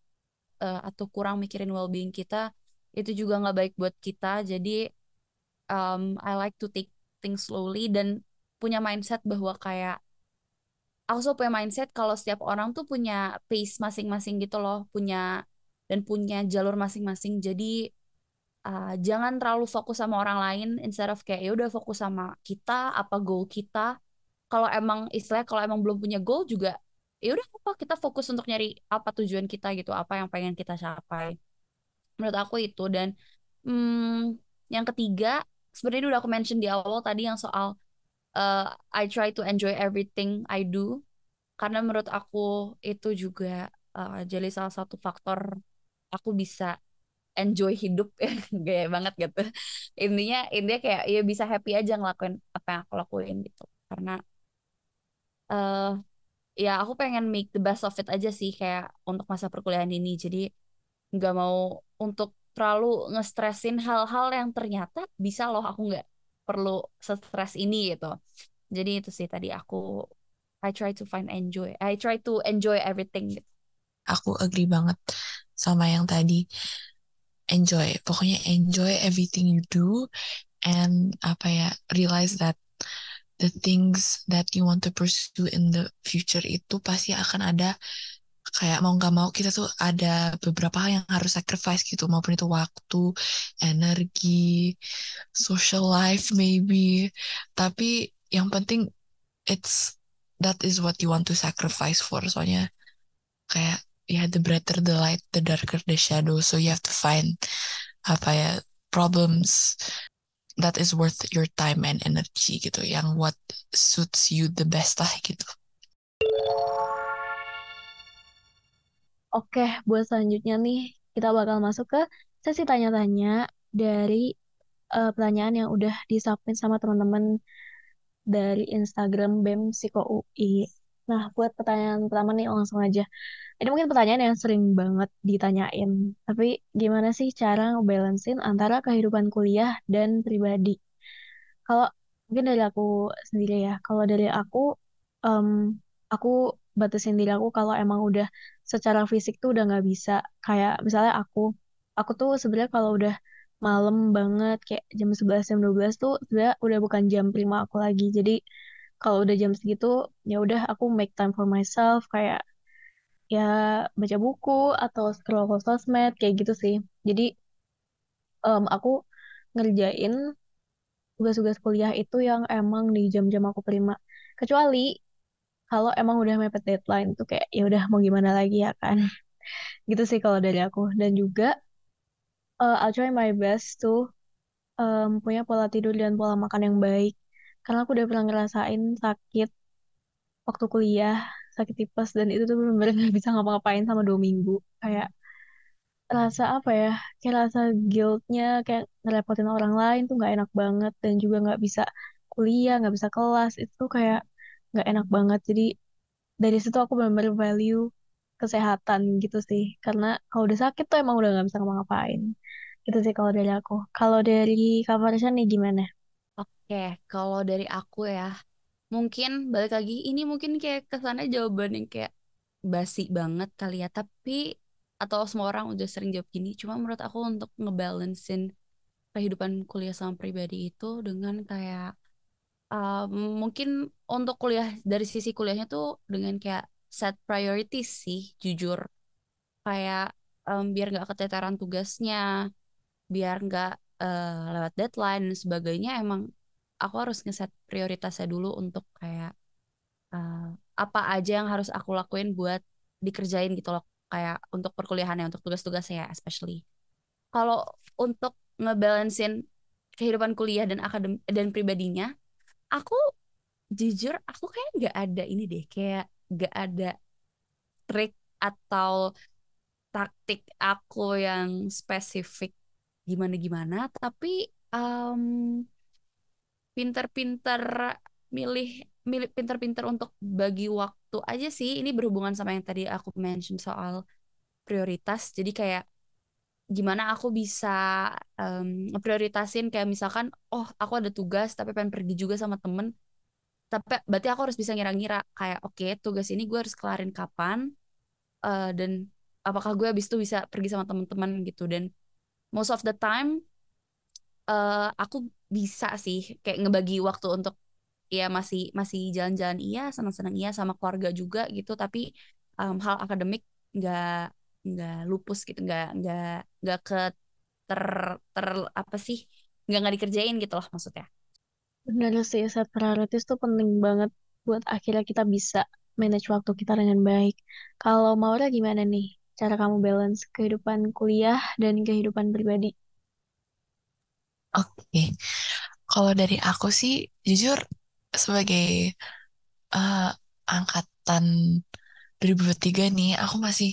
uh, atau kurang mikirin well-being kita itu juga nggak baik buat kita. Jadi um, I like to take things slowly dan punya mindset bahwa kayak aku punya mindset kalau setiap orang tuh punya pace masing-masing gitu loh punya dan punya jalur masing-masing. Jadi uh, jangan terlalu fokus sama orang lain instead of kayak ya udah fokus sama kita apa goal kita. Kalau emang istilah kalau emang belum punya goal juga ya udah apa kita fokus untuk nyari apa tujuan kita gitu apa yang pengen kita capai. Menurut aku itu dan hmm, yang ketiga sebenarnya udah aku mention di awal tadi yang soal uh, I try to enjoy everything I do. Karena menurut aku itu juga uh, jadi salah satu faktor aku bisa enjoy hidup. Ya gaya banget gitu. Intinya intinya kayak ya bisa happy aja ngelakuin apa yang aku lakuin gitu. Karena uh, ya aku pengen make the best of it aja sih kayak untuk masa perkuliahan ini. Jadi nggak mau untuk terlalu ngestresin hal-hal yang ternyata bisa loh aku nggak perlu stres ini gitu. Jadi itu sih tadi aku I try to find enjoy I try to enjoy everything gitu. aku agree banget sama yang tadi. Enjoy pokoknya enjoy everything you do and apa ya realize that the things that you want to pursue in the future itu pasti akan ada kayak mau nggak mau kita tuh ada beberapa hal yang harus sacrifice gitu maupun itu waktu, energi, social life maybe. Tapi yang penting it's that is what you want to sacrifice for. Soalnya kayak ya the brighter the light, the darker the shadow. So you have to find apa ya problems that is worth your time and energy gitu yang what suits you the best lah gitu Oke, buat selanjutnya nih kita bakal masuk ke sesi tanya-tanya dari uh, pertanyaan yang udah disubmit sama teman-teman dari Instagram BEM Psiko UI. Nah, buat pertanyaan pertama nih langsung aja. Ini mungkin pertanyaan yang sering banget ditanyain. Tapi gimana sih cara ngebalancein antara kehidupan kuliah dan pribadi? Kalau mungkin dari aku sendiri ya. Kalau dari aku, um, aku batasin diri aku kalau emang udah secara fisik tuh udah nggak bisa. Kayak misalnya aku, aku tuh sebenarnya kalau udah malam banget kayak jam 11 jam 12 tuh sebenarnya udah bukan jam prima aku lagi. Jadi kalau udah jam segitu ya udah aku make time for myself kayak ya baca buku atau scroll sosmed kayak gitu sih. Jadi um, aku ngerjain tugas-tugas kuliah itu yang emang di jam-jam aku prima. Kecuali kalau emang udah mepet deadline tuh kayak ya udah mau gimana lagi ya kan. Gitu sih kalau dari aku. Dan juga uh, I'll try my best tuh um, punya pola tidur dan pola makan yang baik. Karena aku udah pernah ngerasain sakit waktu kuliah sakit tipes dan itu tuh benar-benar nggak bisa ngapa-ngapain sama dua minggu. Kayak rasa apa ya kayak rasa guiltnya kayak ngerepotin orang lain tuh nggak enak banget dan juga nggak bisa kuliah nggak bisa kelas itu kayak nggak enak banget. Jadi dari situ aku benar-benar value kesehatan gitu sih. Karena kalau udah sakit tuh emang udah nggak bisa ngapa-ngapain. Gitu sih kalau dari aku. Kalau dari Kak nih gimana? Oke, kalau dari aku ya mungkin balik lagi ini mungkin kayak kesannya jawaban yang kayak basi banget kali ya tapi atau semua orang udah sering jawab gini cuma menurut aku untuk ngebalancein kehidupan kuliah sama pribadi itu dengan kayak uh, mungkin untuk kuliah dari sisi kuliahnya tuh dengan kayak set priorities sih jujur. Kayak um, biar nggak keteteran tugasnya biar nggak uh, lewat deadline dan sebagainya emang aku harus ngeset prioritasnya dulu untuk kayak uh, apa aja yang harus aku lakuin buat dikerjain gitu loh kayak untuk perkuliahannya untuk tugas-tugasnya especially. Kalau untuk ngebalancein kehidupan kuliah dan akadem dan pribadinya aku jujur aku kayak nggak ada ini deh kayak nggak ada trik atau taktik aku yang spesifik gimana gimana tapi um, pinter-pinter milih milih pinter-pinter untuk bagi waktu aja sih. Ini berhubungan sama yang tadi aku mention soal prioritas. Jadi kayak gimana aku bisa um, prioritasin kayak misalkan oh aku ada tugas tapi pengen pergi juga sama temen. Tapi berarti aku harus bisa ngira-ngira kayak oke okay, tugas ini gue harus kelarin kapan uh, dan apakah gue habis itu bisa pergi sama temen-temen gitu. Dan most of the time uh, aku bisa sih kayak ngebagi waktu untuk ya masih masih jalan-jalan iya senang-senang iya sama keluarga juga gitu. Tapi um, hal akademik nggak nggak lupus gitu nggak nggak nggak ke ter ter apa sih nggak nggak dikerjain gitu loh maksudnya. Benar sih set prioritas tuh penting banget buat akhirnya kita bisa manage waktu kita dengan baik. Kalau Maura gimana nih cara kamu balance kehidupan kuliah dan kehidupan pribadi Oke. Kalau dari aku sih, jujur sebagai uh, angkatan 2023 nih, aku masih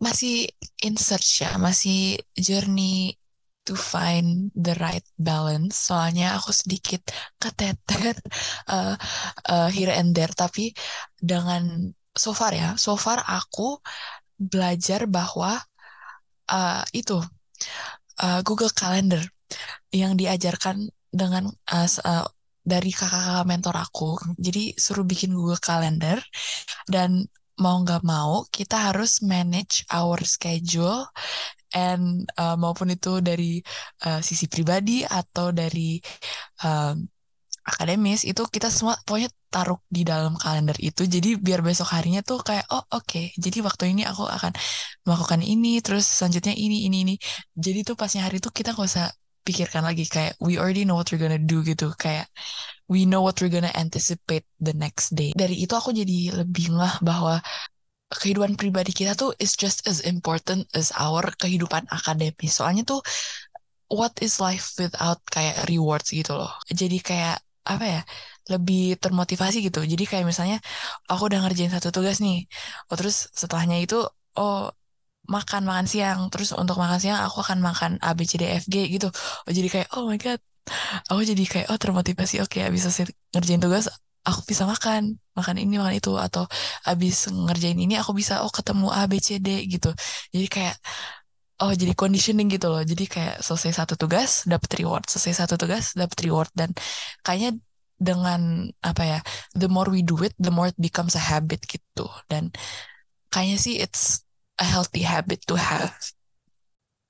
masih in search ya, masih journey to find the right balance. Soalnya aku sedikit keteter uh, uh, here and there, tapi dengan so far ya, so far aku belajar bahwa uh, itu uh, Google Calendar yang diajarkan dengan uh, uh, dari kakak-kakak mentor aku. Jadi suruh bikin Google Calendar dan mau nggak mau kita harus manage our schedule and uh, maupun itu dari uh, sisi pribadi atau dari um, akademis itu kita semua pokoknya taruh di dalam kalender itu. Jadi biar besok harinya tuh kayak oh oke okay. jadi waktu ini aku akan melakukan ini terus selanjutnya ini ini ini. Jadi tuh pasnya hari itu kita nggak usah pikirkan lagi kayak we already know what we're gonna do gitu. Kayak we know what we're gonna anticipate the next day. Dari itu aku jadi lebih ngeh bahwa kehidupan pribadi kita tuh is just as important as our kehidupan akademis. Soalnya tuh what is life without kayak rewards gitu loh. Jadi kayak apa ya lebih termotivasi gitu. Jadi kayak misalnya aku udah ngerjain satu tugas nih. Oh terus setelahnya itu oh makan makan siang. Terus untuk makan siang aku akan makan A B C D F G gitu. Oh jadi kayak oh my god. Aku jadi kayak oh termotivasi. Oke okay, abis selesai ngerjain tugas aku bisa makan. Makan ini makan itu. Atau abis ngerjain ini aku bisa oh ketemu A B C D gitu. Jadi kayak oh jadi conditioning gitu loh jadi kayak selesai satu tugas dapat reward selesai satu tugas dapat reward dan kayaknya dengan apa ya the more we do it the more it becomes a habit gitu dan kayaknya sih it's a healthy habit to have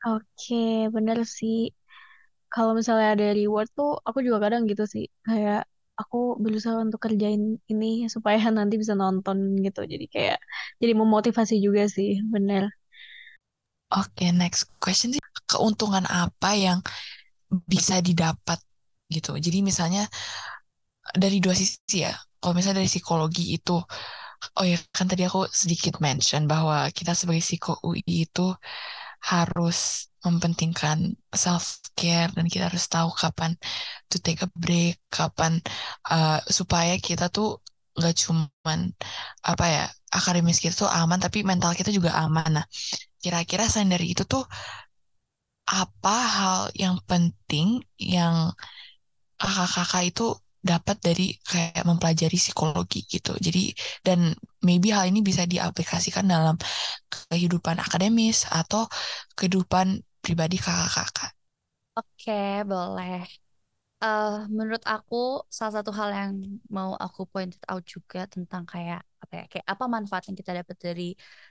Oke, bener sih. Kalau misalnya ada reward tuh, aku juga kadang gitu sih. Kayak aku berusaha untuk kerjain ini supaya nanti bisa nonton gitu. Jadi kayak jadi memotivasi juga sih, bener. Oke, next question sih. Keuntungan apa yang bisa didapat gitu. Jadi misalnya dari dua sisi ya. Kalau misalnya dari psikologi itu, oh ya kan tadi aku sedikit mention bahwa kita sebagai psiko UI itu harus mempentingkan self care dan kita harus tahu kapan to take a break, kapan uh, supaya kita tuh nggak cuman apa ya akademis kita tuh aman tapi mental kita juga aman. Nah, kira-kira selain dari itu tuh apa hal yang penting yang kakak-kakak itu dapat dari kayak mempelajari psikologi gitu. Jadi dan maybe hal ini bisa diaplikasikan dalam kehidupan akademis atau kehidupan pribadi kakak-kakak. Oke, boleh. Uh, menurut aku salah satu hal yang mau aku point out juga tentang kayak apa ya kayak apa manfaat yang kita dapat dari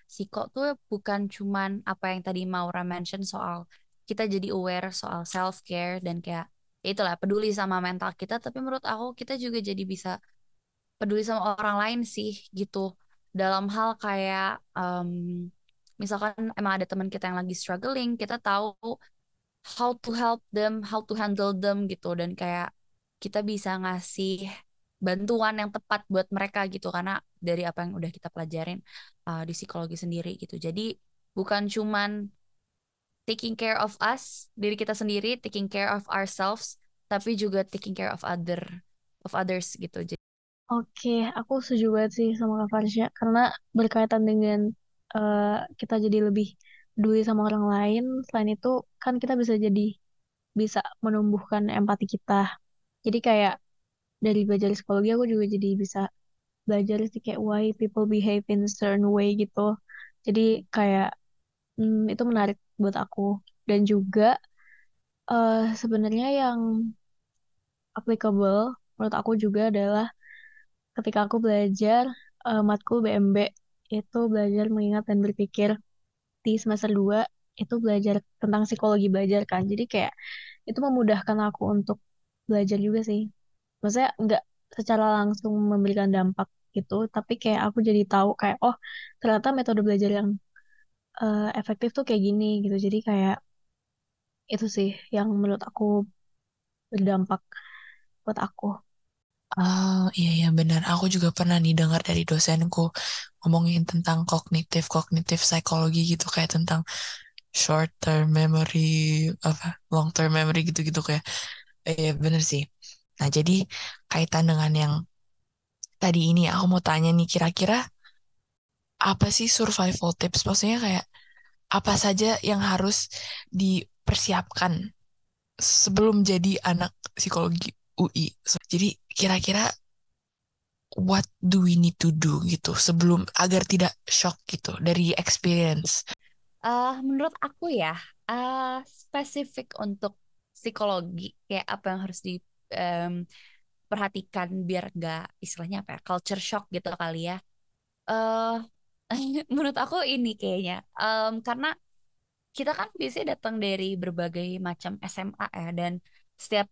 psiko tuh bukan cuman apa yang tadi Maura mention soal kita jadi aware soal self care dan kayak ya itulah peduli sama mental kita tapi menurut aku kita juga jadi bisa peduli sama orang lain sih gitu. Dalam hal kayak um, misalkan emang ada teman kita yang lagi struggling kita tahu how to help them how to handle them gitu. Dan kayak kita bisa ngasih bantuan yang tepat buat mereka gitu. Karena dari apa yang udah kita pelajarin uh, di psikologi sendiri gitu. Jadi bukan cuman taking care of us, diri kita sendiri, taking care of ourselves, tapi juga taking care of other of others gitu. Oke, aku setuju banget sih sama Kak Farsha. Karena berkaitan dengan uh, kita jadi lebih peduli sama orang lain. Selain itu kan kita bisa jadi bisa menumbuhkan empati kita. Jadi kayak dari belajar psikologi aku juga jadi bisa belajar sih kayak why people behave in certain way gitu. Jadi kayak hmm, itu menarik buat aku dan juga uh, sebenarnya yang applicable menurut aku juga adalah ketika aku belajar uh, matkul BMB itu belajar mengingat dan berpikir di semester 2 itu belajar tentang psikologi belajar kan jadi kayak itu memudahkan aku untuk belajar juga sih maksudnya nggak secara langsung memberikan dampak gitu tapi kayak aku jadi tahu kayak oh ternyata metode belajar yang uh, efektif tuh kayak gini gitu. Jadi kayak itu sih yang menurut aku berdampak buat aku. Oh iya iya benar. Aku juga pernah nih dengar dari dosenku ngomongin tentang kognitif kognitif psikologi gitu kayak tentang short term memory apa long term memory gitu-gitu kayak Iya bener sih. Nah jadi kaitan dengan yang tadi ini aku mau tanya nih kira-kira apa sih survival tips? Maksudnya kayak apa saja yang harus dipersiapkan sebelum jadi anak psikologi UI. Jadi kira-kira what do we need to do gitu sebelum agar tidak shock gitu dari experience? Uh, menurut aku ya, uh, spesifik untuk psikologi kayak apa yang harus diperhatikan um, biar gak istilahnya apa ya culture shock gitu kali ya. Uh, menurut aku ini kayaknya um, karena kita kan biasanya datang dari berbagai macam SMA ya dan setiap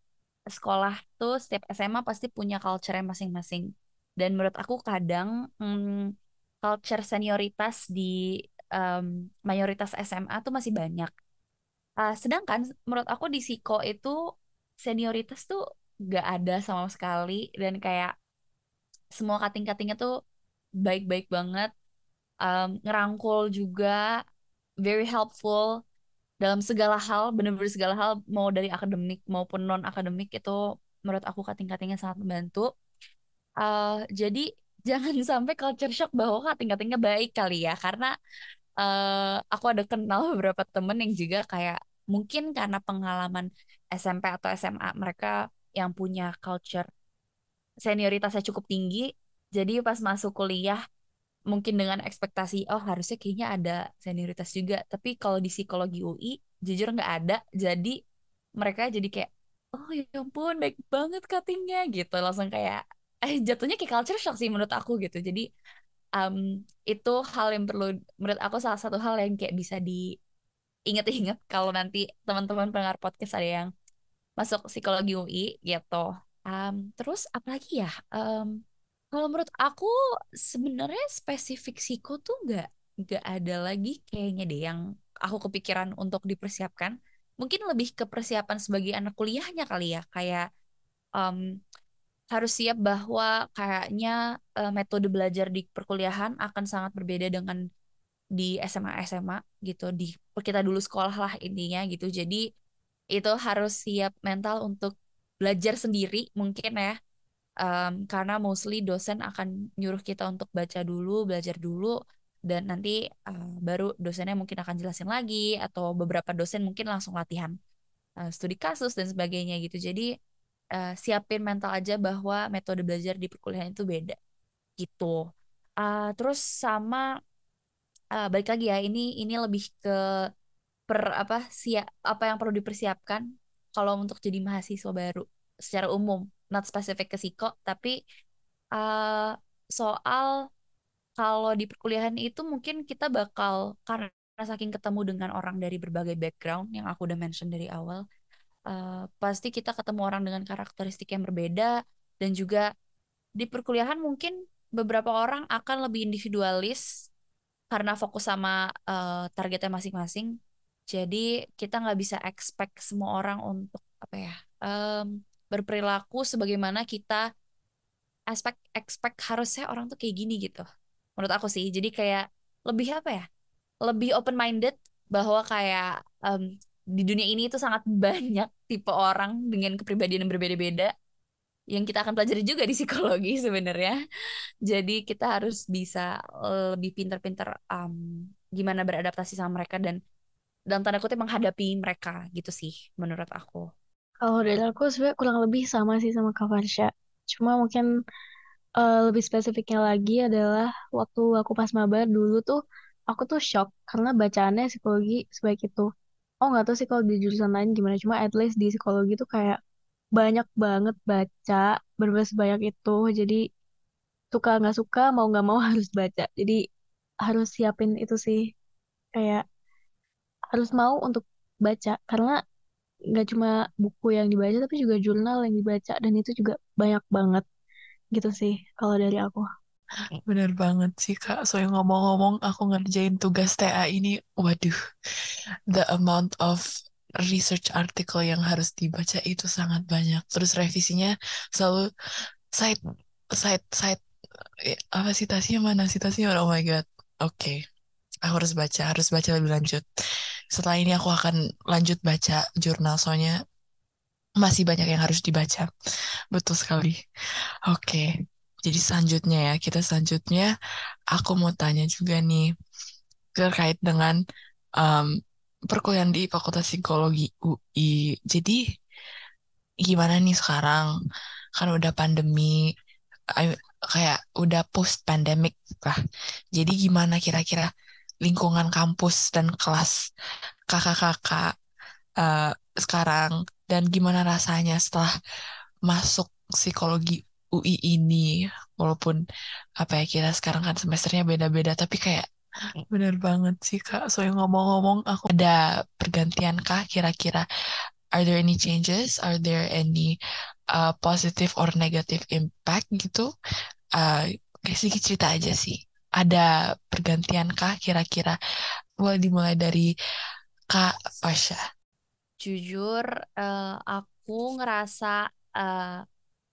sekolah tuh setiap SMA pasti punya culture masing-masing. Dan menurut aku kadang hmm, culture senioritas di um, mayoritas SMA tuh masih banyak. Uh, sedangkan menurut aku di Siko itu senioritas tuh gak ada sama sekali. Dan kayak semua kating-katingnya tuh baik-baik banget um, ngerangkul juga very helpful dalam segala hal bener-bener segala hal mau dari akademik maupun non akademik itu menurut aku kating-katingnya sangat membantu. Uh, jadi jangan sampai culture shock bahwa kating-katingnya baik kali ya karena uh, aku ada kenal beberapa temen yang juga kayak mungkin karena pengalaman SMP atau SMA mereka yang punya culture senioritasnya cukup tinggi jadi pas masuk kuliah mungkin dengan ekspektasi oh harusnya kayaknya ada senioritas juga. Tapi kalau di psikologi UI jujur nggak ada. Jadi mereka jadi kayak oh ya ampun baik banget cuttingnya gitu. Langsung kayak eh jatuhnya kayak culture shock sih menurut aku gitu. Jadi um, itu hal yang perlu menurut aku salah satu hal yang kayak bisa diinget-inget kalau nanti teman-teman pendengar podcast ada yang masuk psikologi UI gitu. Um, terus apalagi ya? Um, kalau menurut aku sebenarnya spesifik psiko tuh nggak nggak ada lagi kayaknya deh yang aku kepikiran untuk dipersiapkan. Mungkin lebih ke persiapan sebagai anak kuliahnya kali ya kayak um, harus siap bahwa kayaknya uh, metode belajar di perkuliahan akan sangat berbeda dengan di SMA SMA gitu di kita dulu sekolah lah intinya gitu. Jadi itu harus siap mental untuk belajar sendiri mungkin ya um, karena mostly dosen akan nyuruh kita untuk baca dulu belajar dulu dan nanti uh, baru dosennya mungkin akan jelasin lagi atau beberapa dosen mungkin langsung latihan uh, studi kasus dan sebagainya gitu jadi uh, siapin mental aja bahwa metode belajar di perkuliahan itu beda gitu. Uh, terus sama uh, balik lagi ya ini ini lebih ke per apa siap apa yang perlu dipersiapkan kalau untuk jadi mahasiswa baru secara umum not spesifik ke psiko tapi uh, soal kalau di perkuliahan itu mungkin kita bakal karena saking ketemu dengan orang dari berbagai background yang aku udah mention dari awal uh, pasti kita ketemu orang dengan karakteristik yang berbeda dan juga di perkuliahan mungkin beberapa orang akan lebih individualis karena fokus sama uh, targetnya masing-masing. Jadi kita nggak bisa expect semua orang untuk apa ya um, berperilaku sebagaimana kita expect expect harusnya orang tuh kayak gini gitu. Menurut aku sih. Jadi kayak lebih apa ya? Lebih open minded bahwa kayak um, di dunia ini itu sangat banyak tipe orang dengan kepribadian yang berbeda-beda yang kita akan pelajari juga di psikologi sebenarnya. Jadi kita harus bisa eh, lebih pintar-pintar um, gimana beradaptasi sama mereka dan dalam tanda kutip menghadapi mereka gitu sih menurut aku. Kalau dari aku sebenarnya kurang lebih sama sih sama Kak Farsha. Cuma mungkin uh, lebih spesifiknya lagi adalah waktu aku pas mabar dulu tuh aku tuh shock karena bacaannya psikologi sebaik itu. Oh nggak tahu sih kalau di jurusan lain gimana cuma at least di psikologi tuh kayak banyak banget baca berbeda banyak itu. Jadi suka nggak suka mau nggak mau harus baca. Jadi harus siapin itu sih. Kayak harus mau untuk baca. Karena nggak cuma buku yang dibaca tapi juga jurnal yang dibaca dan itu juga banyak banget gitu sih kalau dari aku. Bener banget sih Kak. Soalnya ngomong-ngomong aku ngerjain tugas TA ini, waduh, the amount of research article yang harus dibaca itu sangat banyak. Terus revisinya selalu side side side eh, apa citasinya mana citasinya oh my god. Oke. Okay. Aku harus baca, harus baca lebih lanjut. Setelah ini aku akan lanjut baca jurnal soalnya masih banyak yang harus dibaca. Betul sekali. Oke. Jadi selanjutnya ya, kita selanjutnya aku mau tanya juga nih terkait dengan um, perkuliahan di Fakultas Psikologi UI. Jadi gimana nih sekarang? Kan udah pandemi, kayak udah post pandemic lah. Jadi gimana kira-kira lingkungan kampus dan kelas kakak-kakak uh, sekarang. Dan gimana rasanya setelah masuk psikologi UI ini? Walaupun apa ya kita sekarang kan semesternya beda-beda tapi kayak bener banget sih kak. Soalnya ngomong-ngomong aku ada pergantian kah kira-kira? Are there any changes? Are there any uh, positive or negative impact gitu? Uh, sedikit cerita aja sih ada pergantian kah kira-kira boleh dimulai dari kak Fasha jujur uh, aku ngerasa uh,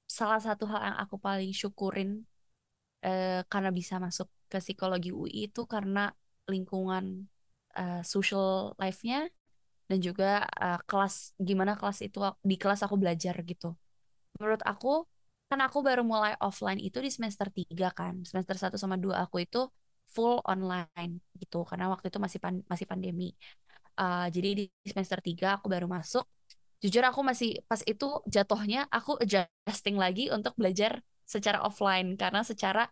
salah satu hal yang aku paling syukurin uh, karena bisa masuk ke psikologi UI itu karena lingkungan uh, social life-nya dan juga uh, kelas gimana kelas itu di kelas aku belajar gitu. Menurut aku kan aku baru mulai offline itu di semester 3 kan. Semester 1 sama 2 aku itu full online gitu karena waktu itu masih pan masih pandemi. Uh, jadi di semester 3 aku baru masuk jujur aku masih pas itu jatuhnya aku adjusting lagi untuk belajar secara offline karena secara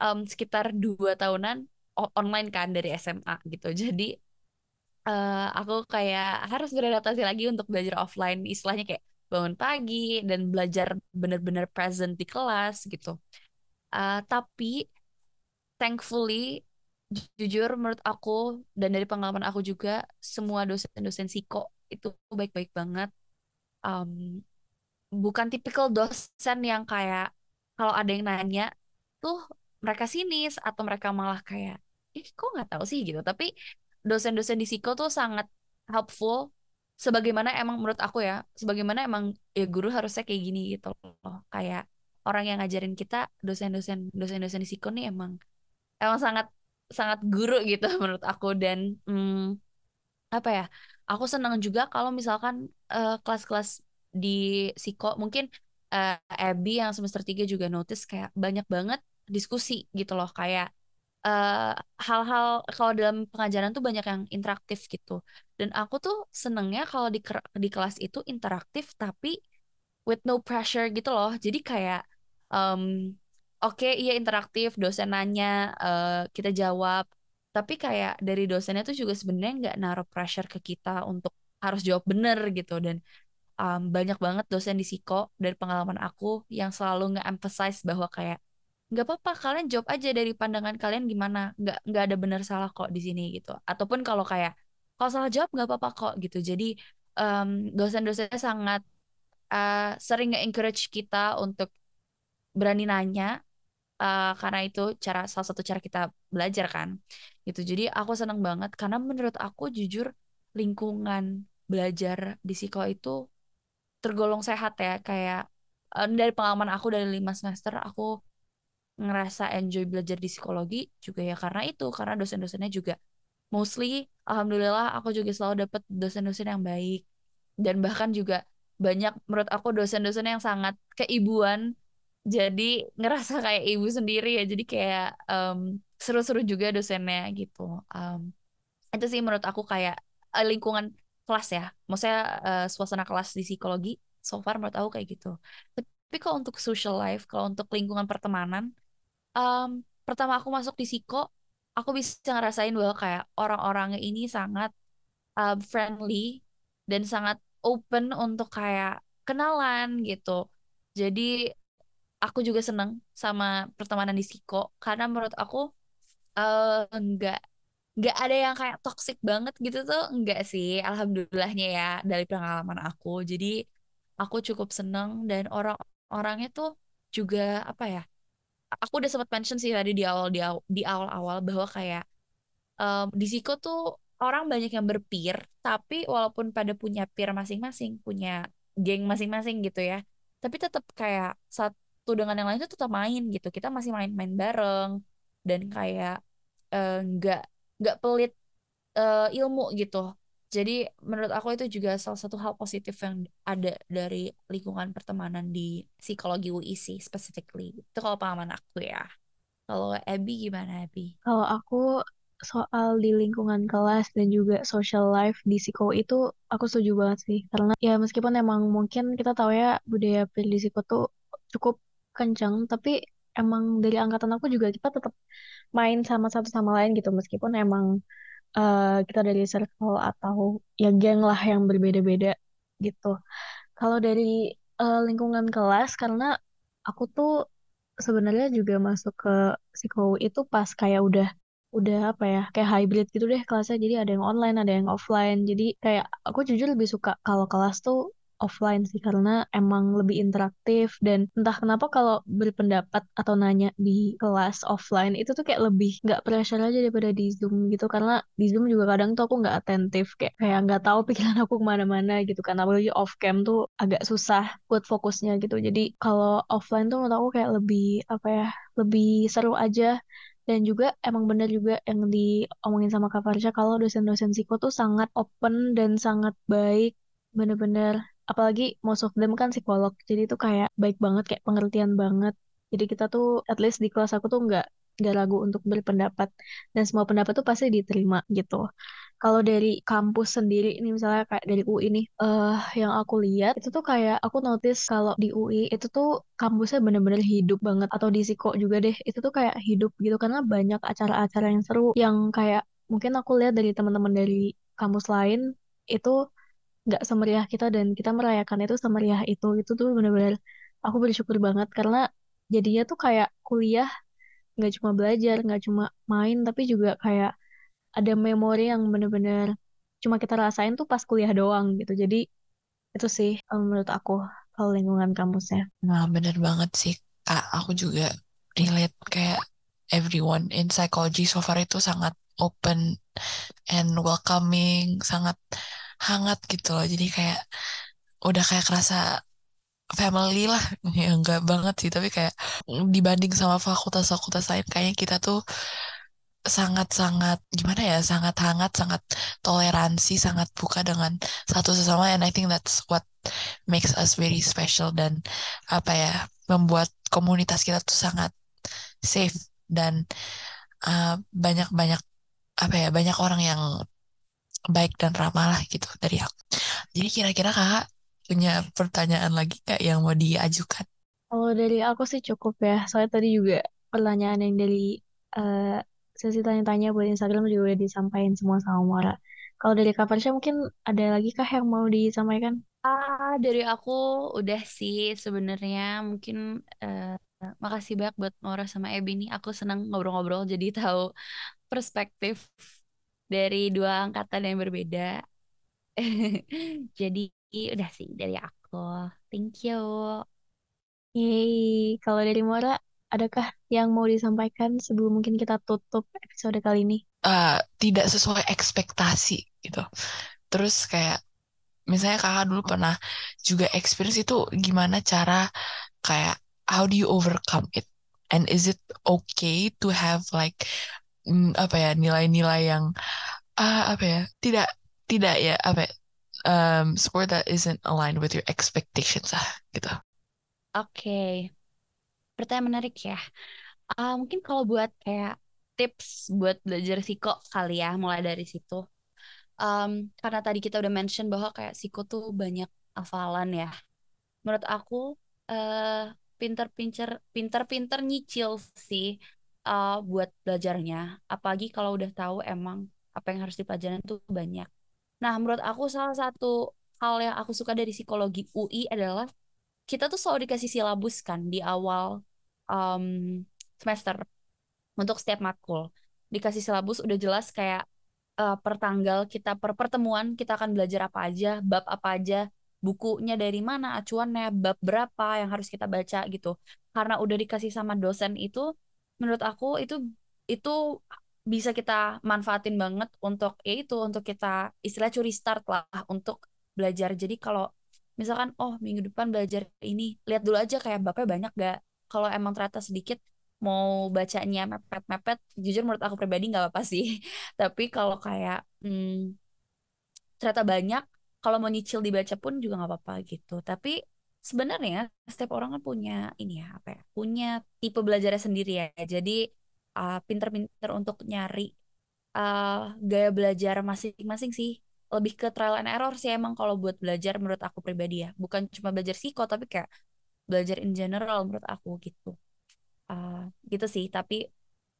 um, sekitar dua tahunan online kan dari SMA gitu jadi uh, aku kayak harus beradaptasi lagi untuk belajar offline istilahnya kayak bangun pagi dan belajar benar-benar present di kelas gitu. Uh, tapi thankfully jujur menurut aku dan dari pengalaman aku juga semua dosen-dosen psiko itu baik-baik banget. Um, bukan tipikal dosen yang kayak kalau ada yang nanya tuh mereka sinis atau mereka malah kayak ih kok nggak tahu sih? gitu. Tapi dosen-dosen di Siko tuh sangat helpful sebagaimana emang menurut aku ya sebagaimana emang ya guru harusnya kayak gini gitu loh. Kayak orang yang ngajarin kita dosen-dosen dosen-dosen di Siko nih emang emang sangat sangat guru gitu menurut aku. Dan hmm, apa ya aku senang juga kalau misalkan uh, kelas-kelas di Siko mungkin uh, Abby yang semester 3 juga notice kayak banyak banget diskusi gitu loh. Kayak hal-hal uh, kalau dalam pengajaran tuh banyak yang interaktif gitu. Dan aku tuh senengnya kalau di di kelas itu interaktif tapi with no pressure gitu loh. Jadi kayak um, oke okay, iya interaktif dosen nanya uh, kita jawab. Tapi kayak dari dosennya tuh juga sebenarnya nggak naruh pressure ke kita untuk harus jawab bener gitu. Dan um, banyak banget dosen di psiko dari pengalaman aku yang selalu nge-emphasize bahwa kayak nggak apa-apa kalian jawab aja dari pandangan kalian gimana. Nggak nggak ada benar salah kok di sini gitu. Ataupun kalau kayak kalau salah jawab nggak apa-apa kok gitu. Jadi um, dosen-dosennya sangat uh, sering nge-encourage kita untuk berani nanya uh, karena itu cara salah satu cara kita belajar kan gitu. Jadi aku senang banget karena menurut aku jujur lingkungan belajar di psiko itu tergolong sehat ya. Kayak uh, dari pengalaman aku dari lima semester aku ngerasa enjoy belajar di psikologi juga ya karena itu karena dosen-dosennya juga mostly alhamdulillah aku juga selalu dapat dosen-dosen yang baik. Dan bahkan juga banyak menurut aku dosen-dosen yang sangat keibuan. Jadi ngerasa kayak ibu sendiri ya jadi kayak um, seru-seru juga dosennya gitu. Um, itu sih menurut aku kayak uh, lingkungan kelas ya. Maksudnya uh, suasana kelas di psikologi so far menurut aku kayak gitu. Tapi kalau untuk social life kalau untuk lingkungan pertemanan um, pertama aku masuk di psiko aku bisa ngerasain bahwa kayak orang-orangnya ini sangat uh, friendly dan sangat open untuk kayak kenalan gitu. Jadi aku juga seneng sama pertemanan di Siko karena menurut aku uh, nggak nggak ada yang kayak toxic banget gitu tuh enggak sih alhamdulillahnya ya dari pengalaman aku. Jadi aku cukup seneng dan orang-orangnya tuh juga apa ya aku udah sempat mention sih tadi di awal di awal di awal-awal bahwa kayak um, di Siko tuh orang banyak yang berpeer tapi walaupun pada punya peer masing-masing punya geng masing-masing gitu ya tapi tetap kayak satu dengan yang lain itu tetap main gitu. Kita masih main-main bareng dan kayak eh, nggak uh, nggak pelit uh, ilmu gitu Jadi menurut aku itu juga salah satu hal positif yang ada dari lingkungan pertemanan di psikologi UI sih specifically. Itu kalau pengalaman aku ya. Kalau Abby gimana Abby? Kalau aku soal di lingkungan kelas dan juga social life di psiko itu aku setuju banget sih. Karena ya meskipun emang mungkin kita tahu ya budaya di psiko tuh cukup kencang, tapi emang dari angkatan aku juga kita tetap main sama satu sama lain gitu meskipun emang uh, kita dari circle atau ya geng lah yang berbeda-beda gitu. Kalau dari uh, lingkungan kelas karena aku tuh sebenarnya juga masuk ke psiko itu pas kayak udah udah apa ya kayak hybrid gitu deh kelasnya jadi ada yang online ada yang offline jadi kayak aku jujur lebih suka kalau kelas tuh offline sih karena emang lebih interaktif. Dan entah kenapa kalau berpendapat atau nanya di kelas offline itu tuh kayak lebih nggak pressure aja daripada di Zoom gitu. Karena di Zoom juga kadang tuh aku nggak atentif kayak kayak nggak tahu pikiran aku ke mana-mana gitu kan. Apalagi off cam tuh agak susah buat fokusnya gitu. Jadi kalau offline tuh menurut aku kayak lebih apa ya lebih seru aja. Dan juga emang benar juga yang diomongin sama Kak Farsha kalau dosen-dosen psiko tuh sangat open dan sangat baik. Bener-bener apalagi most of them kan psikolog jadi itu kayak baik banget kayak pengertian banget. Jadi kita tuh at least di kelas aku tuh nggak nggak ragu untuk berpendapat. Dan semua pendapat tuh pasti diterima gitu. Kalau dari kampus sendiri ini misalnya kayak dari UI nih uh, yang aku lihat itu tuh kayak aku notice kalau di UI itu tuh kampusnya bener-bener hidup banget. Atau di Siko juga deh itu tuh kayak hidup gitu. Karena banyak acara-acara yang seru yang kayak mungkin aku lihat dari teman-teman dari kampus lain itu nggak semeriah kita dan kita merayakan itu semeriah itu itu tuh benar-benar aku bersyukur banget karena jadinya tuh kayak kuliah nggak cuma belajar nggak cuma main tapi juga kayak ada memori yang benar-benar cuma kita rasain tuh pas kuliah doang gitu. Jadi itu sih menurut aku kalau lingkungan kampusnya. Nah bener banget sih kak. Aku juga relate kayak everyone in psychology so far itu sangat open and welcoming sangat hangat gitu loh. Jadi kayak udah kayak kerasa family lah. Ya enggak banget sih tapi kayak dibanding sama fakultas-fakultas lain kayaknya kita tuh sangat-sangat gimana ya sangat hangat sangat toleransi sangat buka dengan satu sesama and I think that's what makes us very special dan apa ya membuat komunitas kita tuh sangat safe dan uh, banyak-banyak uh, apa ya banyak orang yang baik dan ramah lah gitu dari aku. Jadi kira-kira kakak punya pertanyaan lagi kak yang mau diajukan? Kalau dari aku sih cukup ya. Soalnya tadi juga pertanyaan yang dari uh, sesi tanya-tanya buat Instagram juga udah disampaikan semua sama Mora. Kalau dari Kak Farsha mungkin ada lagi kah yang mau disampaikan? Ah, dari aku udah sih sebenarnya mungkin uh, makasih banyak buat Mora sama Ebi nih. Aku senang ngobrol-ngobrol jadi tahu perspektif dari dua angkatan yang berbeda. Jadi udah sih dari aku. Thank you. Yeay, kalau dari Mora, adakah yang mau disampaikan sebelum mungkin kita tutup episode kali ini? Uh, tidak sesuai ekspektasi gitu. Terus kayak misalnya kakak dulu pernah juga experience itu gimana cara kayak how do you overcome it? And is it okay to have like mm, apa ya nilai-nilai yang uh, apa ya tidak tidak ya apa ya, um, score that isn't aligned with your expectations ah gitu. Oke, okay. pertanyaan menarik ya. Uh, mungkin kalau buat kayak tips buat belajar siko kali ya, mulai dari situ. Um, karena tadi kita udah mention bahwa kayak siko tuh banyak hafalan ya. Menurut aku uh, pinter-pinter pinter-pinter nyicil sih uh, buat belajarnya. Apalagi kalau udah tahu emang apa yang harus dipelajarin itu banyak. Nah, menurut aku salah satu hal yang aku suka dari psikologi UI adalah kita tuh selalu dikasih silabus kan di awal um, semester untuk setiap matkul. Dikasih silabus udah jelas kayak uh, per tanggal kita per pertemuan kita akan belajar apa aja, bab apa aja, bukunya dari mana, acuannya, bab berapa yang harus kita baca gitu. Karena udah dikasih sama dosen itu menurut aku itu itu bisa kita manfaatin banget untuk ya itu untuk kita istilah curi start lah untuk belajar. Jadi kalau misalkan oh minggu depan belajar ini lihat dulu aja kayak bapaknya banyak gak kalau emang ternyata sedikit mau bacanya mepet-mepet jujur menurut aku pribadi nggak apa-apa sih. Tapi kalau kayak hmm, ternyata banyak kalau mau nyicil dibaca pun juga nggak apa-apa gitu. Tapi sebenarnya setiap orang kan punya ini ya apa ya punya tipe belajarnya sendiri ya. Jadi uh, pinter-pinter untuk nyari uh, gaya belajar masing-masing sih. Lebih ke trial and error sih emang kalau buat belajar menurut aku pribadi ya. Bukan cuma belajar psiko tapi kayak belajar in general menurut aku gitu. Uh, gitu sih. Tapi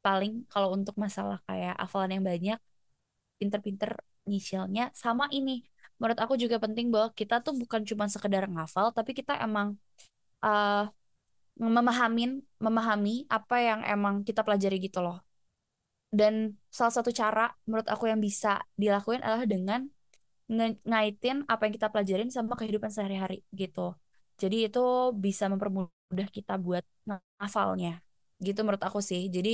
paling kalau untuk masalah kayak hafalan yang banyak pinter-pinter nyicilnya sama ini menurut aku juga penting bahwa kita tuh bukan cuma sekedar ngafal tapi kita emang uh, memahamin memahami apa yang emang kita pelajari gitu loh. Dan salah satu cara menurut aku yang bisa dilakuin adalah dengan ngaitin apa yang kita pelajarin sama kehidupan sehari-hari gitu. Jadi itu bisa mempermudah kita buat ngafalnya gitu menurut aku sih. Jadi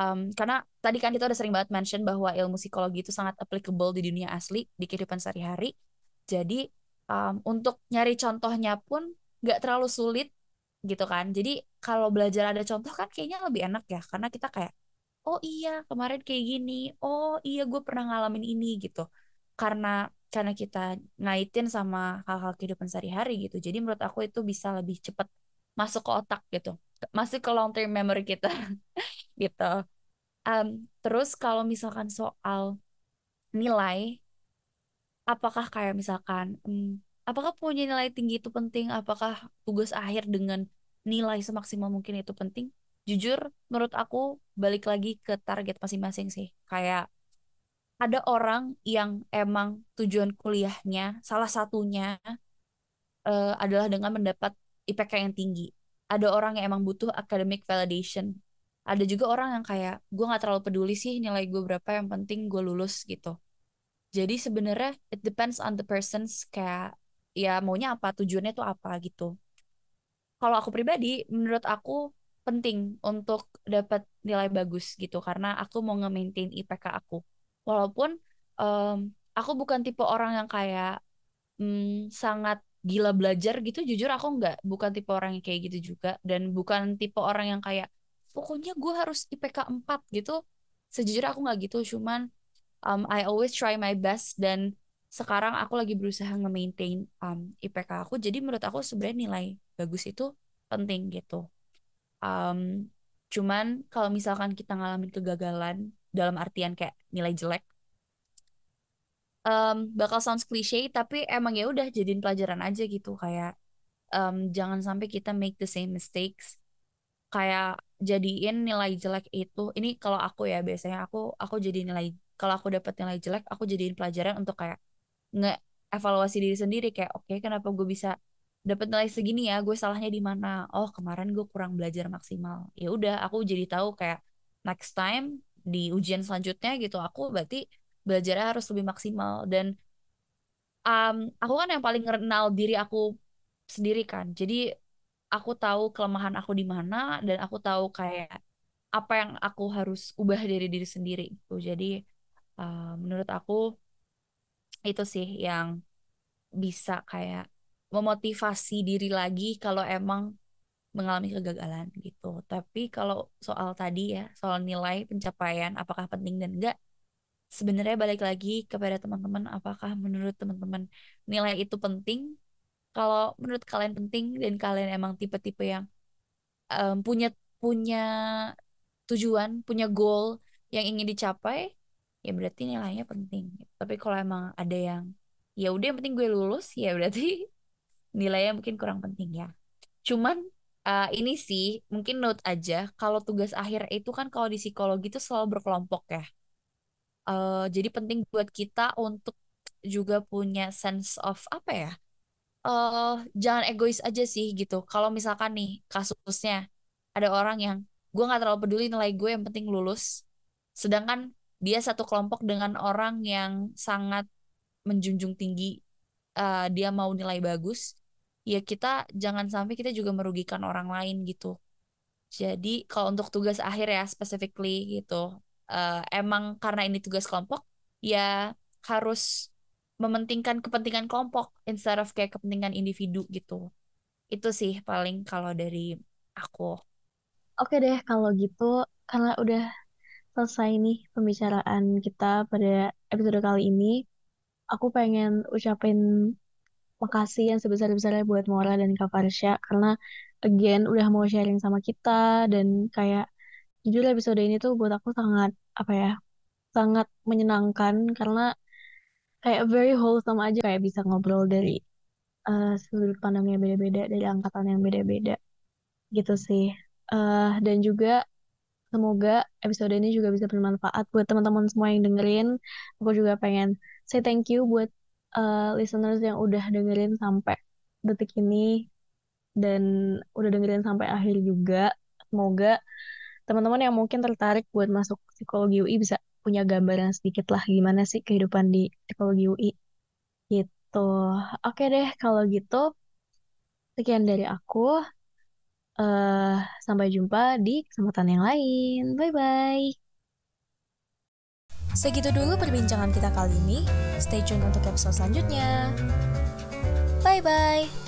um, karena tadi kan kita udah sering banget mention bahwa ilmu psikologi itu sangat applicable di dunia asli di kehidupan sehari-hari. Jadi um, untuk nyari contohnya pun nggak terlalu sulit gitu kan. Jadi kalau belajar ada contoh kan kayaknya lebih enak ya karena kita kayak oh iya kemarin kayak gini, oh iya gue pernah ngalamin ini gitu. Karena karena kita ngaitin sama hal-hal kehidupan sehari-hari gitu. Jadi menurut aku itu bisa lebih cepat masuk ke otak gitu. Masuk ke long term memory kita gitu. Um, terus kalau misalkan soal nilai apakah kayak misalkan um, apakah punya nilai tinggi itu penting? Apakah tugas akhir dengan nilai semaksimal mungkin itu penting? Jujur menurut aku balik lagi ke target masing-masing sih. Kayak ada orang yang emang tujuan kuliahnya salah satunya uh, adalah dengan mendapat IPK yang tinggi. Ada orang yang emang butuh academic validation. Ada juga orang yang kayak gue nggak terlalu peduli sih nilai gue berapa yang penting gue lulus gitu. Jadi sebenarnya it depends on the person's kayak ya maunya apa tujuannya tuh apa gitu. Kalau aku pribadi menurut aku penting untuk dapat nilai bagus gitu. Karena aku mau nge-maintain IPK aku. Walaupun um, aku bukan tipe orang yang kayak um, sangat gila belajar gitu jujur aku nggak bukan tipe orang yang kayak gitu juga. Dan bukan tipe orang yang kayak pokoknya gue harus IPK 4 gitu. Sejujurnya aku nggak gitu cuman um, I always try my best. Dan sekarang aku lagi berusaha nge-maintain um, IPK aku. Jadi menurut aku sebenarnya nilai bagus itu penting gitu. Um, cuman kalau misalkan kita ngalamin kegagalan dalam artian kayak nilai jelek um, bakal sounds cliche tapi emang ya udah jadiin pelajaran aja gitu. Kayak um, jangan sampai kita make the same mistakes. Kayak jadiin nilai jelek itu ini kalau aku ya biasanya aku aku jadi nilai kalau aku dapat nilai jelek aku jadiin pelajaran untuk kayak nge evaluasi diri sendiri. Kayak oke okay, kenapa gue bisa dapat nilai segini ya? Gue salahnya di mana? Oh kemarin gue kurang belajar maksimal. Ya udah aku jadi tahu kayak next time di ujian selanjutnya gitu aku berarti belajarnya harus lebih maksimal. Dan um, aku kan yang paling kenal diri aku sendiri kan. Jadi aku tahu kelemahan aku di mana dan aku tahu kayak apa yang aku harus ubah dari diri sendiri gitu. Jadi uh, menurut aku itu sih yang bisa kayak memotivasi diri lagi kalau emang mengalami kegagalan gitu. Tapi kalau soal tadi ya, soal nilai pencapaian apakah penting dan enggak, sebenarnya balik lagi kepada teman-teman apakah menurut teman-teman nilai itu penting? Kalau menurut kalian penting dan kalian emang tipe-tipe yang um, punya punya tujuan punya goal yang ingin dicapai ya berarti nilainya penting. Tapi kalau emang ada yang ya udah yang penting gue lulus ya berarti nilainya mungkin kurang penting ya. Cuman uh, ini sih mungkin note aja kalau tugas akhir itu kan kalau di psikologi itu selalu berkelompok ya Uh, jadi penting buat kita untuk juga punya sense of apa ya? Uh, jangan egois aja sih gitu. Kalau misalkan nih kasusnya ada orang yang gue nggak terlalu peduli nilai gue yang penting lulus, sedangkan dia satu kelompok dengan orang yang sangat menjunjung tinggi uh, dia mau nilai bagus, ya kita jangan sampai kita juga merugikan orang lain gitu. Jadi kalau untuk tugas akhir ya specifically gitu, uh, emang karena ini tugas kelompok ya harus mementingkan kepentingan kelompok instead of kayak kepentingan individu gitu. Itu sih paling kalau dari aku. Oke deh kalau gitu karena udah selesai nih pembicaraan kita pada episode kali ini aku pengen ucapin makasih yang sebesar-besarnya buat Mora dan Kak Farsha karena again udah mau sharing sama kita dan kayak jujur episode ini tuh buat aku sangat apa ya sangat menyenangkan karena kayak very wholesome aja kayak bisa ngobrol dari uh, sudut pandang yang beda-beda dari angkatan yang beda-beda gitu sih. Uh, dan juga semoga episode ini juga bisa bermanfaat buat teman-teman semua yang dengerin. Aku juga pengen say thank you buat uh, listeners yang udah dengerin sampai detik ini dan udah dengerin sampai akhir juga. Semoga teman-teman yang mungkin tertarik buat masuk psikologi UI bisa punya gambaran sedikit lah gimana sih kehidupan di psikologi UI gitu. Oke deh kalau gitu sekian dari aku. Uh, sampai jumpa di kesempatan yang lain. Bye bye. Segitu dulu perbincangan kita kali ini. Stay tune untuk episode selanjutnya. Bye bye.